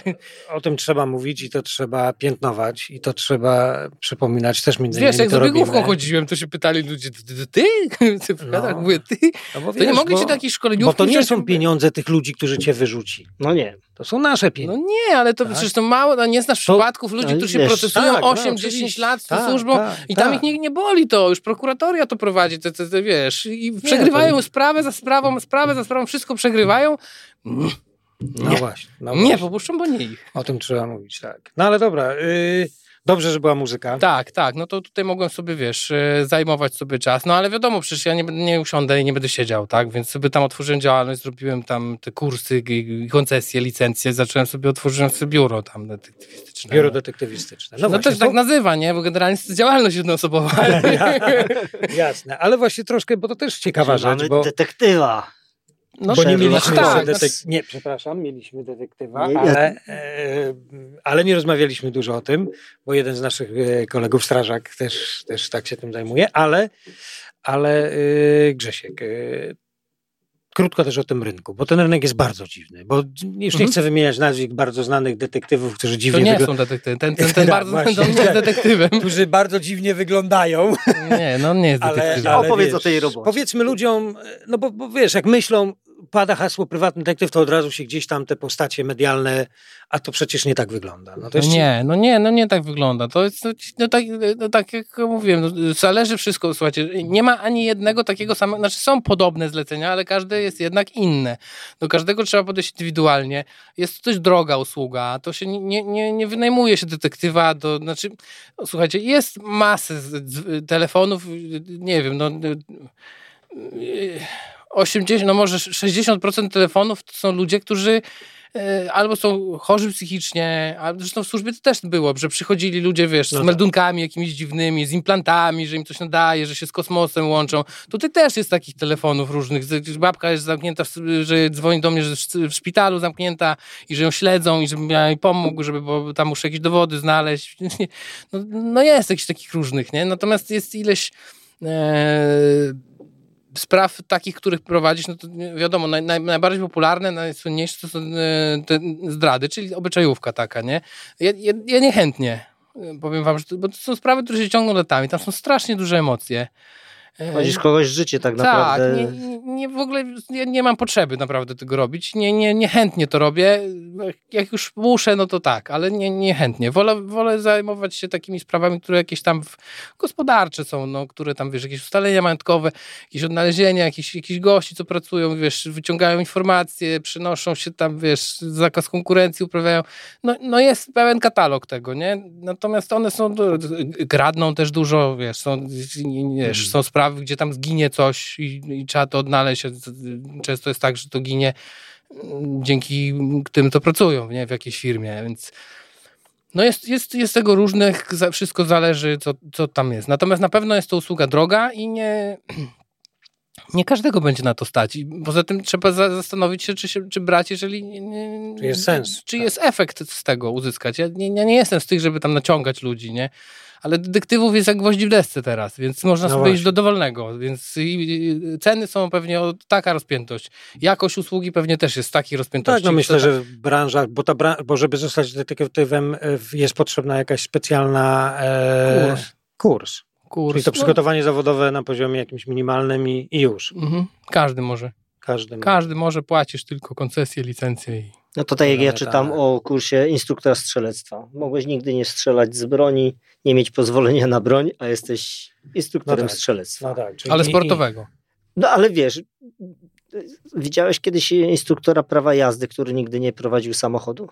O tym trzeba mówić i to trzeba piętnować i to trzeba przypominać też między innymi Wiesz, jak z biegówką chodziłem, to się pytali ludzie, ty? ty? No. Tak mówię, ty? No bo wiesz, to nie mogli bo, ci takiej szkoleniówki Bo to nie są pieniądze tych ludzi, którzy cię wyrzuci. No nie. To są nasze pieniądze. No nie, ale to tak? przecież to mało, no nie znasz przypadków ludzi, którzy się procesują tak, 8-10 no, lat z tak, służbą tak, i tam tak. ich nie, nie boli to, już prokuratoria to prowadzi, te, te, te wiesz, i nie, przegrywają to... sprawę za sprawą, sprawę za sprawą, wszystko przegrywają. No nie. właśnie. No nie, właśnie. popuszczą, bo nie ich. O tym trzeba mówić, tak. No ale dobra, yy... Dobrze, że była muzyka. Tak, tak. No to tutaj mogłem sobie, wiesz, e, zajmować sobie czas. No ale wiadomo, przecież ja nie, nie usiądę i nie będę siedział, tak? Więc sobie tam otworzyłem działalność, zrobiłem tam te kursy, koncesje, licencje, zacząłem sobie, otworzyłem sobie biuro tam detektywistyczne. Biuro detektywistyczne. No, no właśnie, też tak nazywa, nie? Bo generalnie jest działalność jednoosobowa. Jasne, ale właśnie troszkę, bo to też ciekawa rzecz. Mamy bo... detektywa. No bo nie mieliśmy tak, detek... Nie, przepraszam, mieliśmy detektywa, nie, ale, e, ale nie rozmawialiśmy dużo o tym, bo jeden z naszych e, kolegów, strażak, też, też tak się tym zajmuje, ale, ale e, Grzesiek, krótko też o tym rynku, bo ten rynek jest bardzo dziwny, bo już nie mhm. chcę wymieniać nazwisk bardzo znanych detektywów, którzy dziwnie... To nie są detektywy, ten, ten, ten tak, bardzo właśnie, ten jest detektywem. Którzy bardzo dziwnie wyglądają. Nie, no on nie jest detektywem. Ale, ale opowiedz wiesz, o tej robocie. Powiedzmy ludziom, no bo, bo wiesz, jak myślą, pada hasło prywatny detektyw, to od razu się gdzieś tam te postacie medialne, a to przecież nie tak wygląda. No to jest... Nie, no nie, no nie tak wygląda. To jest, no tak, no tak jak mówiłem, no, zależy wszystko, słuchajcie, nie ma ani jednego takiego samego, znaczy są podobne zlecenia, ale każde jest jednak inne. Do każdego trzeba podejść indywidualnie. Jest to dość droga usługa, to się nie, nie, nie wynajmuje się detektywa do, znaczy, no, słuchajcie, jest masę telefonów, nie wiem, no 80, no może 60% telefonów to są ludzie, którzy e, albo są chorzy psychicznie, albo zresztą w służbie to też było, że przychodzili ludzie, wiesz, z no tak. meldunkami jakimiś dziwnymi, z implantami, że im coś nadaje, że się z kosmosem łączą. Tutaj też jest takich telefonów różnych. Babka jest zamknięta, że dzwoni do mnie, że w szpitalu zamknięta i że ją śledzą i żebym ja jej pomógł, żeby bo tam muszę jakieś dowody znaleźć. No, no jest jakichś takich różnych, nie? Natomiast jest ileś e, spraw takich, których prowadzisz, no to wiadomo, naj, naj, najbardziej popularne, najsłynniejsze to są e, te zdrady, czyli obyczajówka taka, nie? Ja, ja, ja niechętnie powiem wam, to, bo to są sprawy, które się ciągną latami, tam są strasznie duże emocje. Chodzisz kogoś życie tak, tak naprawdę. Tak, nie, nie, w ogóle nie, nie mam potrzeby naprawdę tego robić. Nie, nie, nie chętnie to robię. Jak już muszę, no to tak, ale nie, nie chętnie. Wolę, wolę zajmować się takimi sprawami, które jakieś tam gospodarcze są, no, które tam, wiesz, jakieś ustalenia majątkowe, jakieś odnalezienia, jakieś, jakieś gości, co pracują, wiesz, wyciągają informacje, przynoszą się tam, wiesz, zakaz konkurencji uprawiają. No, no jest pełen katalog tego, nie? Natomiast one są, kradną też dużo, wiesz, są, wiesz, są sprawy sprawy, gdzie tam zginie coś i, i trzeba to odnaleźć. Często jest tak, że to ginie mm, dzięki tym, co pracują nie? w jakiejś firmie, więc no jest, jest, jest tego różnych, wszystko zależy, co, co tam jest. Natomiast na pewno jest to usługa droga i nie, nie każdego będzie na to stać. I poza tym trzeba zastanowić się, czy, się, czy brać, jeżeli. Nie, czy jest sens. Czy tak. jest efekt z tego uzyskać. Ja nie, ja nie jestem z tych, żeby tam naciągać ludzi, nie? Ale detektywów jest jak gwoździ w desce teraz, więc można no sobie właśnie. iść do dowolnego, więc ceny są pewnie taka rozpiętość. Jakość usługi pewnie też jest takiej rozpiętości. Tak, no myślę, że w branżach, bo, ta bo żeby zostać detektywem e, jest potrzebna jakaś specjalna e, kurs. kurs. kurs. Czyli to no. przygotowanie no. zawodowe na poziomie jakimś minimalnym i, i już. Mhm. Każdy może. Każdy, Każdy może, płacisz tylko koncesję, licencję i No to tak jak ja czytam o kursie instruktora strzelectwa. Mogłeś nigdy nie strzelać z broni, nie mieć pozwolenia na broń, a jesteś instruktorem No tak. strzelectwa. No tak, Ale i- sportowego. No ale wiesz, widziałeś kiedyś instruktora prawa jazdy, który nigdy nie prowadził samochodu?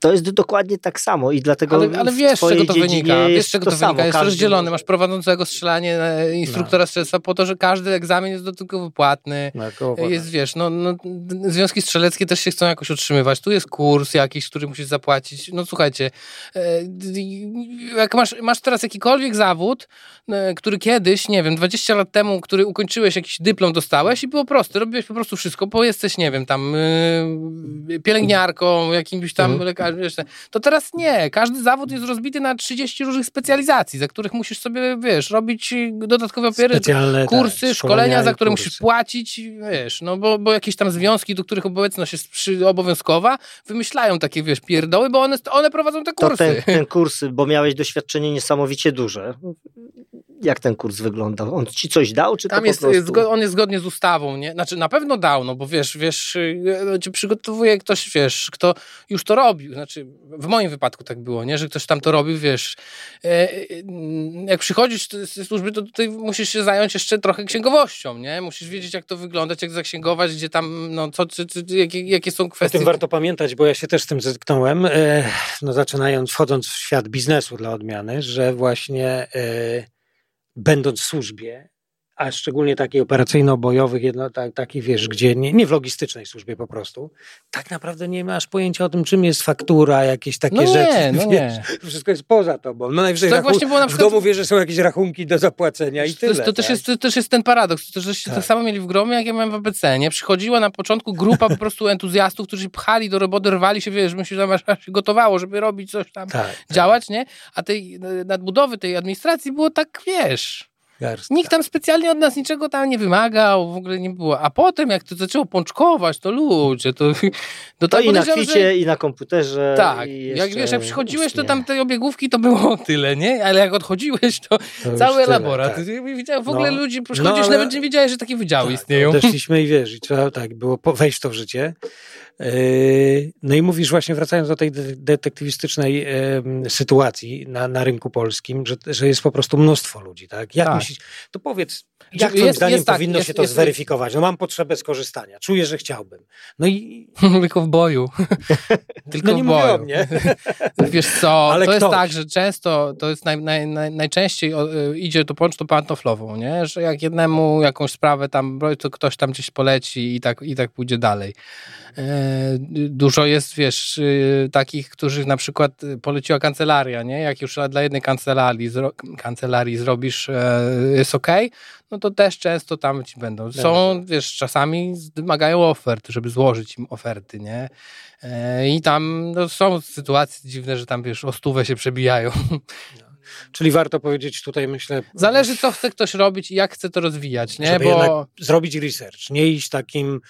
To jest dokładnie tak samo i dlatego Ale, ale wiesz, czego to wynika. Wiesz, czego to to, samo. wynika. Jest Każdy rozdzielony. Masz prowadzącego strzelanie e, instruktora strzelca po to, że każdy egzamin jest dodatkowo płatny. No, Jest, wiesz, no, no, związki strzeleckie też się chcą jakoś utrzymywać. Tu jest kurs jakiś, który musisz zapłacić. No słuchajcie, e, jak masz, masz teraz jakikolwiek zawód, e, który kiedyś, nie wiem, 20 lat temu, który ukończyłeś, jakiś dyplom dostałeś i było proste, robiłeś po prostu wszystko, bo jesteś, nie wiem, tam pielęgniarką, jakimś tam Mhm. Lekarzem, wiesz, to teraz nie. Każdy zawód jest rozbity na 30 różnych specjalizacji, za których musisz sobie, wiesz, robić dodatkowe opiery, Specjalne kursy, tak, szkolenia, za które kursy. musisz płacić, wiesz, no bo, bo jakieś tam związki, do których obecność jest przy, obowiązkowa, wymyślają takie, wiesz, pierdoły, bo one, one prowadzą te kursy. ten, ten kurs, bo miałeś doświadczenie niesamowicie duże. Jak ten kurs wyglądał? On ci coś dał, czy Tam to jest, po prostu... zgo- on jest zgodnie z ustawą, nie? Znaczy na pewno dał, no bo wiesz, wiesz, yy, cię przygotowuje ktoś, wiesz, kto już to robił. Znaczy w moim wypadku tak było, nie? Że ktoś tam to robił, wiesz. e, e, Jak przychodzisz ze służby, to tutaj musisz się zająć jeszcze trochę księgowością, nie? Musisz wiedzieć, jak to wyglądać, jak zaksięgować, gdzie tam, no co, czy, czy, jakie, jakie są O kwestie. tym warto pamiętać, bo ja się też z tym zetknąłem, e, no zaczynając, wchodząc w świat biznesu dla odmiany, że właśnie e, będąc w służbie, a szczególnie takiej operacyjno-bojowych, jedno, tak, takich wiesz, gdzie nie, nie w logistycznej służbie po prostu, tak naprawdę nie masz pojęcia o tym, czym jest faktura, jakieś takie No nie, rzeczy. no wiesz, nie. Wszystko jest poza tobą. No najwyżej Tak właśnie było na w przykład- domu wiesz, że są jakieś rachunki do zapłacenia i to, tyle. to, też tak? jest, to też jest ten paradoks, to żeście Tak. tak samo mieli w gromie, jak ja miałem w ABC, nie? Przychodziła na początku grupa po prostu entuzjastów, którzy pchali do roboty, rwali się, wiesz, myślę, że aż się gotowało, żeby robić coś tam, tak, działać, nie? A tej e, nadbudowy tej administracji było tak, wiesz, garstka. nikt tam specjalnie od nas niczego tam nie wymagał, w ogóle nie było. A potem, jak to zaczęło pączkować, to ludzie, to... To, To tak i na kwicie, że- i na komputerze. Tak, jak wiesz, jak przychodziłeś, to ustnie. tam tej obiegówki to było tyle, nie? Ale jak odchodziłeś, to To cały elaborat. tak. W ogóle No. ludzi, No, przychodzisz, ale- nawet nie wiedziałeś, że takie wydziały Tak, istnieją. Odeszliśmy i wiesz, i trzeba tak było wejść w to w życie. Yy, No i mówisz właśnie, wracając do tej de- detektywistycznej sytuacji na, na rynku polskim, że, że jest po prostu mnóstwo ludzi, tak? Jak Tak. myślisz, to powiedz, jak Jest- twoim zdaniem jest tak, powinno jest- się to jest- zweryfikować? No mam potrzebę skorzystania, czuję, że chciałbym. No i Tylko w boju. Tylko no nie w mówię boju. o mnie. Wiesz co, Ale to jest ktoś. tak, że często, to jest naj, naj, naj, najczęściej y, idzie to pocztą pantoflową, nie? Że jak jednemu jakąś sprawę tam, to ktoś tam gdzieś poleci i tak, i tak pójdzie dalej. E, Dużo jest, wiesz, y, takich, którzy na przykład y, poleciła kancelaria, nie? Jak już dla jednej kancelarii, zro, kancelarii zrobisz, e, jest ok, no to też często tam ci będą. Są, wiesz, czasami wymagają ofert, żeby złożyć im oferty, nie? E, I tam no, są sytuacje dziwne, że tam, wiesz, o stówę się przebijają. Czyli warto powiedzieć tutaj, myślę, Zależy, co chce ktoś robić i jak chce to rozwijać, nie? Bo... zrobić research, nie iść takim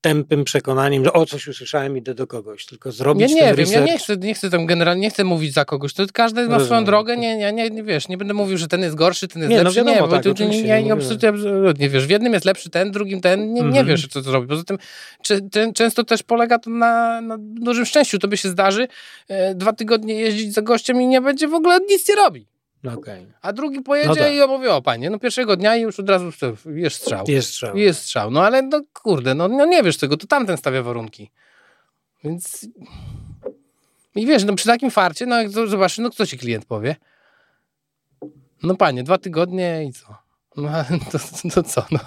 tępym przekonaniem, że o coś usłyszałem, idę do kogoś, tylko Ja zrobić nie ten wiem, research. ja nie chcę, nie chcę tam generalnie, nie chcę mówić za kogoś, to każdy ma swoją drogę, nie, nie, nie, nie, wiesz, nie będę mówił, że ten jest gorszy, ten jest Nie, no lepszy, wiadomo, nie, bo tak, tu- oczywiście, nie, nie nie, absolutnie, absolutnie, wiesz, w jednym jest lepszy ten, w drugim ten, nie, nie Mhm. wiesz, co zrobi, poza tym czy, czę- często też polega to na, na dużym szczęściu, to by się zdarzy, e, dwa tygodnie jeździć za gościem i nie będzie w ogóle nic nie robi. No Okej. A drugi pojedzie No tak. i opowie, o panie, no pierwszego dnia i już od razu jest strzał. Jest strzał. Jest strzał. No ale no kurde, no, no nie wiesz tego, to tamten stawia warunki. Więc. I wiesz, no przy takim farcie, no jak zobaczysz, no co ci klient powie? No panie, dwa tygodnie i co? No to, to co? No,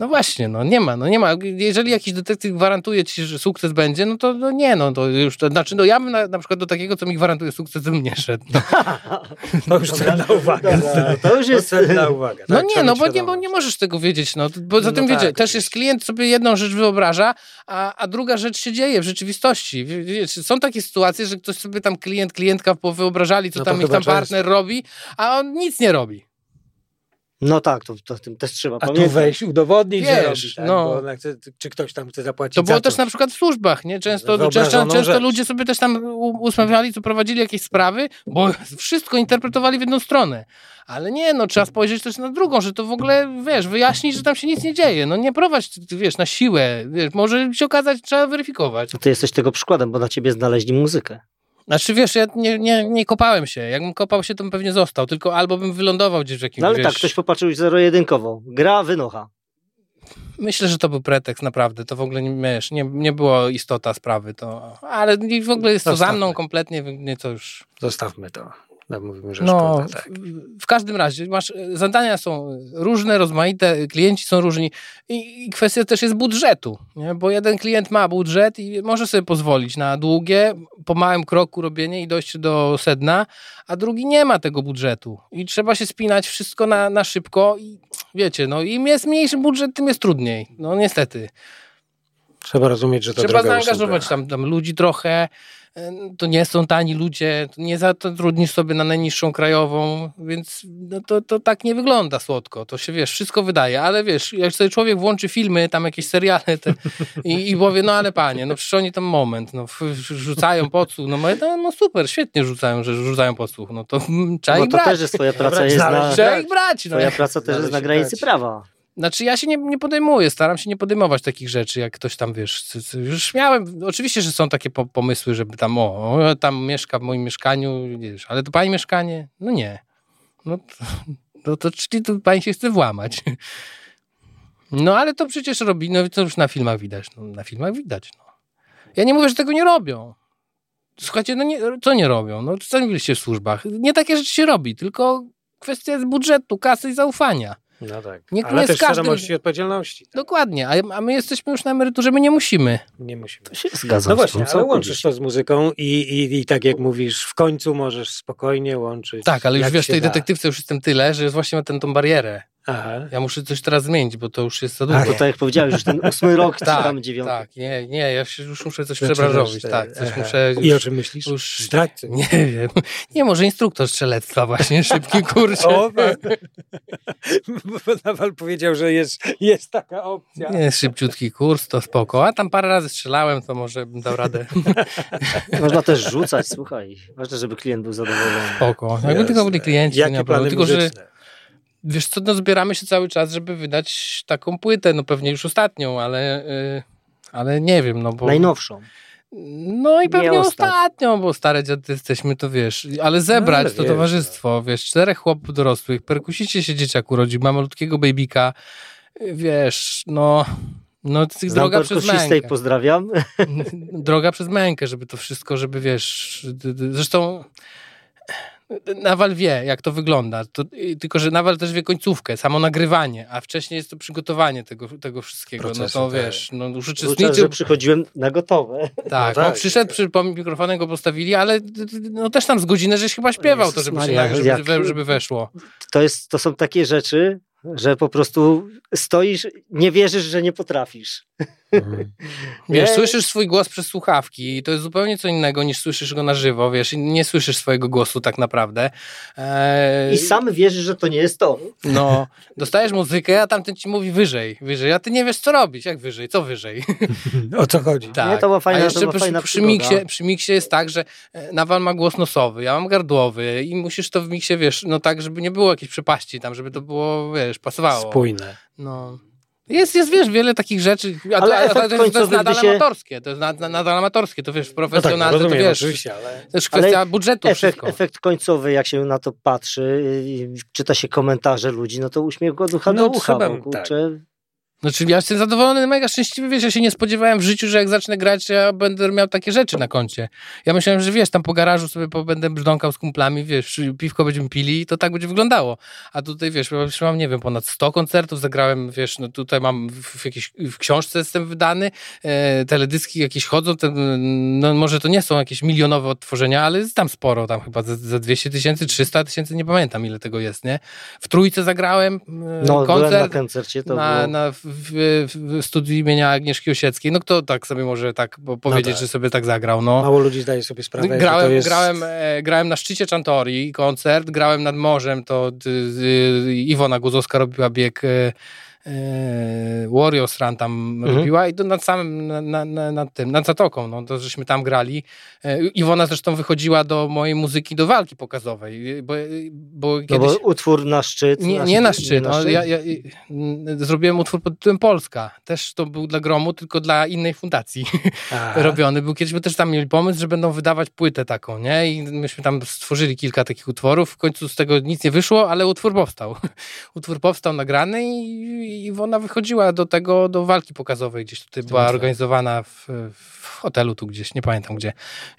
no właśnie, no nie ma, no nie ma. Jeżeli jakiś detektyw gwarantuje ci, że sukces będzie, no to no nie, no to już, to znaczy, no ja bym na, na przykład do takiego, co mi gwarantuje sukces, bym nie szedł. No, To już cenna uwaga. Dobra, to już jest- cenna uwaga. No tak, nie, trzeba no bo nie, bo nie możesz tego wiedzieć. No. Bo za No tym tak, też jest klient sobie jedną rzecz wyobraża, a, a druga rzecz się dzieje w rzeczywistości. Wie- Wiesz, są takie sytuacje, że ktoś sobie tam klient, klientka powyobrażali, co No tam ich tam partner robi, a on nic nie robi. No tak, to, to tym też trzeba A tu pamiętać. weź udowodnić, że Wiesz, robi, tak? no. chce, czy ktoś tam chce zapłacić To było za też na przykład w służbach, nie? Często, często, Wyobrażoną często rzecz. ludzie sobie też tam usmawiali, co prowadzili jakieś sprawy, bo wszystko interpretowali w jedną stronę. Ale nie, no trzeba spojrzeć też na drugą, że to w ogóle, wiesz, wyjaśnić, że tam się nic nie dzieje. No nie prowadź, wiesz, na siłę. Wiesz, może się okazać, trzeba weryfikować. Ty jesteś tego przykładem, bo na ciebie znaleźli muzykę. Znaczy, wiesz, ja nie, nie, nie kopałem się. Jakbym kopał się, to bym pewnie został. Tylko albo bym wylądował gdzieś w jakimś, No ale wiesz... tak, ktoś popatrzył zero-jedynkowo. Gra wynocha. Myślę, że to był pretekst, naprawdę. To w ogóle nie, wiesz, nie, nie było istota sprawy. To, ale w ogóle jest to za Zostawmy. mną kompletnie, nie to już... Zostawmy to. No, mówimy, że No, szkoda, tak. w, w każdym razie masz, e, zadania są różne, rozmaite, klienci są różni i, i kwestia też jest budżetu, nie? bo jeden klient ma budżet i może sobie pozwolić na długie, po małym kroku robienie i dojście do sedna, a drugi nie ma tego budżetu i trzeba się spinać wszystko na, na szybko i wiecie, no im jest mniejszy budżet, tym jest trudniej, no niestety. Trzeba rozumieć, że to Trzeba zaangażować tam, tam ludzi trochę. To nie są tani ludzie, to nie zatrudnisz sobie na najniższą krajową, więc no to, to tak nie wygląda słodko. To się wiesz, wszystko wydaje, ale wiesz, jak sobie człowiek włączy filmy, tam jakieś seriale te, i, i powie, no ale panie, no przecież oni tam moment, no rzucają podsłuch, no, mówię, no, no super, świetnie rzucają, że rzucają podsłuch, no to mm, trzeba No ich to brać. też jest twoja praca jest na, znaleźć- Trzeba ich brać, no. twoja praca też jest na granicy prawa. Znaczy ja się nie, nie podejmuję, staram się nie podejmować takich rzeczy, jak ktoś tam, wiesz, już miałem, oczywiście, że są takie po, pomysły, żeby tam, o, tam mieszka w moim mieszkaniu, wiesz, ale to pani mieszkanie? No nie. No to, no to czyli tu pani się chce włamać. No ale to przecież robi, no to już na filmach widać, no, na filmach widać, no. Ja nie mówię, że tego nie robią. Słuchajcie, no nie, co nie robią? No co nie byliście w służbach? Nie takie rzeczy się robi, tylko kwestia jest budżetu, kasy i zaufania. No tak. Nie- Ale nie też każdym- świadomości i odpowiedzialności. Tak. Dokładnie, a, a my jesteśmy już na emeryturze, my nie musimy. Nie musimy. To się zgadzam No właśnie, ale łączysz to z muzyką i, i, i tak jak mówisz, w końcu możesz spokojnie łączyć. Tak, ale już wiesz, w tej da. detektywce już jestem tyle, że jest właśnie ma ten, tą barierę. Aha. Ja muszę coś teraz zmienić, bo to już jest za A, dużo. Bo tak jak powiedziałeś, już ten ósmy rok, czy tak, tam dziewiąty. tak, nie, nie, ja się już muszę coś Zaczynasz przebranżowić, tak, coś aha. muszę... I o Już, czym myślisz? już- nie wiem, nie, może instruktor strzelectwa właśnie, szybki kurczę. O, tak. Bo Nawal powiedział, że jest, jest taka opcja. Nie, szybciutki kurs, to spoko. A tam parę razy strzelałem, to może bym dał radę. Można też rzucać, słuchaj. Ważne, żeby klient był zadowolony. Spoko. Jakby tylko byli klienci, to Jakie nie ma problemu. plany Tylko, że muzyczne? Wiesz co, no zbieramy się cały czas, żeby wydać taką płytę, no pewnie już ostatnią, ale, y, ale nie wiem, no bo... Najnowszą. No i pewnie Nie ostatnią, bo stare dziady jesteśmy, to wiesz, ale zebrać ale to wiesz, towarzystwo, wiesz, czterech chłopów dorosłych, perkusicie się dzieciak urodzi, ma malutkiego babika, y, wiesz, no... No, Znam droga przez mękę. pozdrawiam. droga przez mękę, żeby to wszystko, żeby wiesz. Zresztą Nawal wie, jak to wygląda. To, i- tylko, że Nawal też wie końcówkę, samo nagrywanie, a wcześniej jest to przygotowanie tego, tego wszystkiego. Procesu, no to tak. wiesz, no Cały czas, uczestniczył. że przychodziłem na gotowe. Tak, No on tak. przyszedł, przy pom- mikrofonem go postawili, ale no też tam z godzinę żeś chyba śpiewał to, żeby, się, żeby, jak- żeby, żeby weszło. To, jest, to są takie rzeczy, że po prostu stoisz, nie wierzysz, że nie potrafisz. Mhm. Wiesz, Nie? słyszysz swój głos przez słuchawki i to jest zupełnie co innego niż słyszysz go na żywo, wiesz, nie słyszysz swojego głosu tak naprawdę. Eee, I sam wierzysz, że to nie jest to. No, dostajesz muzykę, a tamten ci mówi wyżej, wyżej, a ty nie wiesz co robić, jak wyżej, co wyżej. O co chodzi? Tak. Nie, to była fajna- a to jeszcze była przy, fajna przy, miksie, przy miksie jest tak, że e, Nawal ma głos nosowy, ja mam gardłowy i musisz to w miksie, wiesz, no tak, żeby nie było jakiejś przepaści tam, żeby to było, wiesz, pasowało. Spójne. No. Jest, jest, wiesz, wiele takich rzeczy, a, to, Ale a to, to, jest, to jest nadal się- amatorskie, to jest na, na, nadal amatorskie, to wiesz, No tak, profesjonalne, to wiesz, oczywiście, ale... też kwestia Ale budżetu, Efekt, wszystko. efekt końcowy, jak się na to patrzy, czyta się komentarze ludzi, no to uśmiech od ucha No, do ucha. trzeba- bo, kurczę, Znaczy ja jestem zadowolony, mega szczęśliwy, wiesz, ja się nie spodziewałem w życiu, że jak zacznę grać, ja będę miał takie rzeczy na koncie. Ja myślałem, że wiesz, tam po garażu sobie będę brzdąkał z kumplami, wiesz, piwko będziemy pili i to tak będzie wyglądało. A tutaj, wiesz, ja mam, nie wiem, ponad 100 koncertów, zagrałem, wiesz, no tutaj mam w, jakiejś, w książce jestem wydany, e, teledyski jakieś chodzą, te, no może to nie są jakieś milionowe odtworzenia, ale jest tam sporo, tam chyba ze, ze 200 tysięcy, 300 tysięcy, nie pamiętam ile tego jest, nie? W Trójce zagrałem e, no byłem na koncert koncercie, to na, było... na, w, w, studiu imienia Agnieszki Osieckiej. No kto tak sobie może tak powiedzieć, tak. że sobie tak zagrał? No. Mało ludzi zdaje sobie sprawę, Grałem, jest... grałem, e, grałem na szczycie Czantori koncert, grałem nad morzem, to d, d, Iwona Guzowska robiła bieg e, Warriors Run tam Mhm. robiła i to nad samym, na, na, na, nad tym, nad Zatoką, no to żeśmy tam grali. E, Iwona zresztą wychodziła do mojej muzyki do walki pokazowej, bo, bo No kiedyś... bo utwór na szczyt. Nie, nie na szczyt. No, ja, ja, mm, zrobiłem utwór pod tytułem Polska. Też to był dla Gromu, tylko dla innej fundacji robiony był. Kiedyś my też tam mieli pomysł, że będą wydawać płytę taką, nie? I myśmy tam stworzyli kilka takich utworów. W końcu z tego nic nie wyszło, ale utwór powstał. utwór powstał nagrany i i Iwona wychodziła do tego, do walki pokazowej. Gdzieś tutaj była organizowana w, w hotelu tu gdzieś, nie pamiętam gdzie.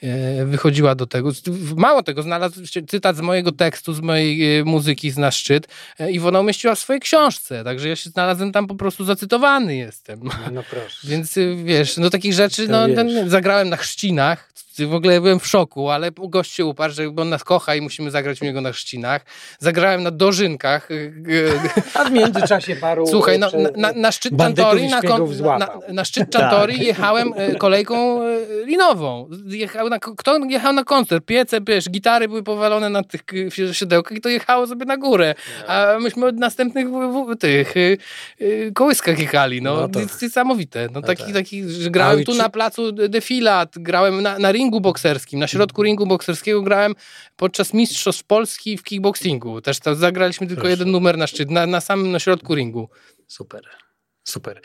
E, Wychodziła do tego. Mało tego, znalazł się cytat z mojego tekstu, z mojej e, muzyki z na szczyt. E, Iwona umieściła w swojej książce, także ja się znalazłem tam po prostu zacytowany jestem. No proszę. Więc wiesz, no takich rzeczy, no ten, zagrałem na chrzcinach, w ogóle byłem w szoku, ale gość się uparł, że on nas kocha i musimy zagrać u niego na chrzcinach. Zagrałem na dożynkach. A w międzyczasie paru... Słuchaj, no, na, na, szczyt bandytów Czantori, i na, na, na szczyt Czantori jechałem e, kolejką e, linową. Jechał na, kto jechał na koncert? Piece, wiesz, gitary były powalone na tych e, siodełkach i to jechało sobie na górę. A myśmy od następnych tych y, kołyskach jechali. No, No to- Nic- niesamowite. No, taki, tak. taki, że grałem A tu czy- na placu defilat, grałem na, na ringu bokserskim, na środku ringu bokserskiego grałem podczas Mistrzostw Polski w kickboxingu. Też zagraliśmy tylko Proszę. jeden numer na szczyt, na, na samym na środku ringu. Super, super.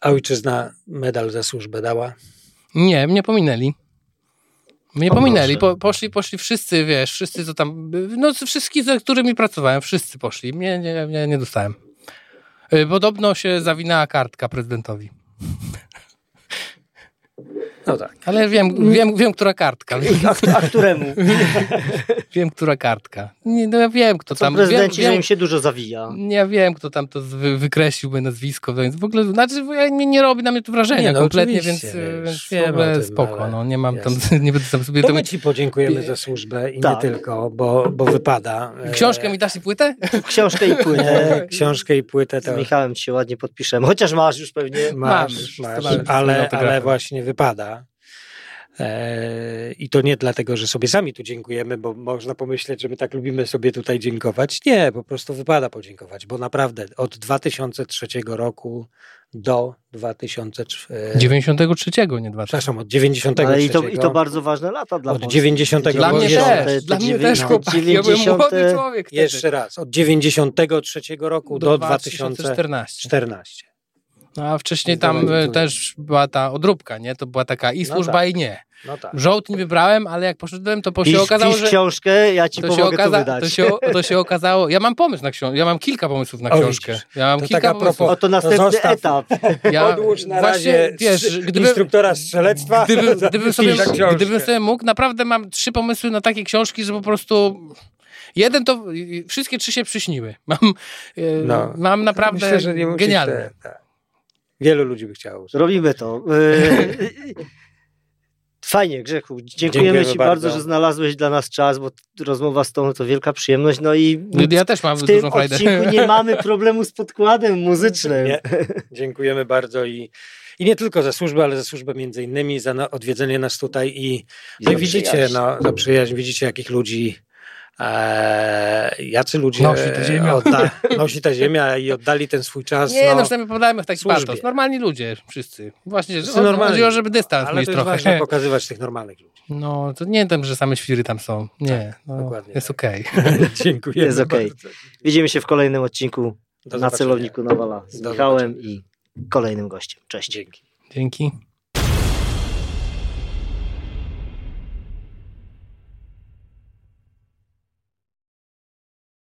A ojczyzna medal za służbę dała? Nie, mnie pominęli. Mnie O pominęli, po, poszli, poszli wszyscy, wiesz, wszyscy co tam, no wszystkich, z którymi pracowałem, wszyscy poszli, mnie nie, nie, nie dostałem. Y, Podobno się zawinęła kartka prezydentowi. No tak. Ale wiem, wiem, wiem, która kartka. A, a któremu? Wiem, która kartka. Nie, no ja wiem, kto Co tam. prezydenci, wiem, że wiem, im się dużo zawija. ja wiem, kto tam to wy, wykreślił, moje nazwisko, więc w ogóle, znaczy ja, mnie nie robi na mnie to wrażenia Nie, no kompletnie, więc, wiesz, więc tym, spoko, ale no nie mam tam, nie będę tam sobie... To my ci podziękujemy za służbę i Tak. nie tylko, bo, bo wypada. e, Książkę mi dasz i płytę? Książkę i płytę. e, Książkę i płytę to Z Michałem ci się ładnie podpiszemy. Chociaż masz już pewnie. masz, masz mam już ale, ale właśnie wypada. E, I to nie dlatego, że sobie sami tu dziękujemy, bo można pomyśleć, że my tak lubimy sobie tutaj dziękować. Nie, po prostu wypada podziękować, bo naprawdę od 2003 roku do 2004. 93, nie 2000. Przepraszam, od 93. Ale i to, I to bardzo ważne lata dla Od Polski. 90 Te Dla mnie 90, też, te dla mnie też chłopaki, ja byłem 90 młody człowiek. Jeszcze raz, od 93 roku do, 2014. 2014. No, a wcześniej tam e, też była ta odróbka, nie? To była taka i No służba tak. i nie. No tak. Żołd nie wybrałem, ale jak poszedłem, to po się Pisz, okazało, pisz że... książkę, ja ci To się, pomogę to okaza- wydać. to, się, to się okazało. Ja mam pomysł na książkę. Ja mam kilka pomysłów na O, książkę. Ja mam To kilka tak pomysłów. propos- Oto następny zostaw. etap. Ja Odłóż na właśnie, razie wiesz, gdyby, instruktora strzelectwa. gdybym, sobie, gdybym sobie mógł, naprawdę mam trzy pomysły na takie książki, że po prostu... Jeden to... Wszystkie trzy się przyśniły. Mam, e, No. mam naprawdę Myślę, że nie genialne. te- tak. Wielu ludzi by chciało. Robimy to. Fajnie, Grzechu. Dziękujemy, Dziękujemy Ci bardzo. bardzo, że znalazłeś dla nas czas, bo rozmowa z Tobą to wielka przyjemność. No i Ja też mam w tym dużą frajdę. odcinku nie mamy problemu z podkładem muzycznym. Nie. Dziękujemy bardzo i, i nie tylko za służbę, ale za służbę między innymi, za odwiedzenie nas tutaj i, I no widzicie, przyjaźń. no, za przyjaźń, widzicie jakich ludzi, e, jacy ludzie Nosi ta ziemia. Odda, nosi ta ziemia i oddali ten swój czas. Nie, no, no, już nie opowiadajmy w taki służbie. patos. Normalni ludzie, wszyscy. Właśnie, że Wszyscy normalni. chodzi o, żeby dystans ale mieć to jest trochę. ważne pokazywać tych normalnych ludzi. No, to nie wiem, że same świry tam są. Nie, no, dokładnie jest tak. okej. Dziękujemy Jest okej. bardzo. Widzimy się w kolejnym odcinku Do na zobaczenia. celowniku Nawala z Do Michałem zobaczenia. i kolejnym gościem. Cześć. Dzięki. Dzięki.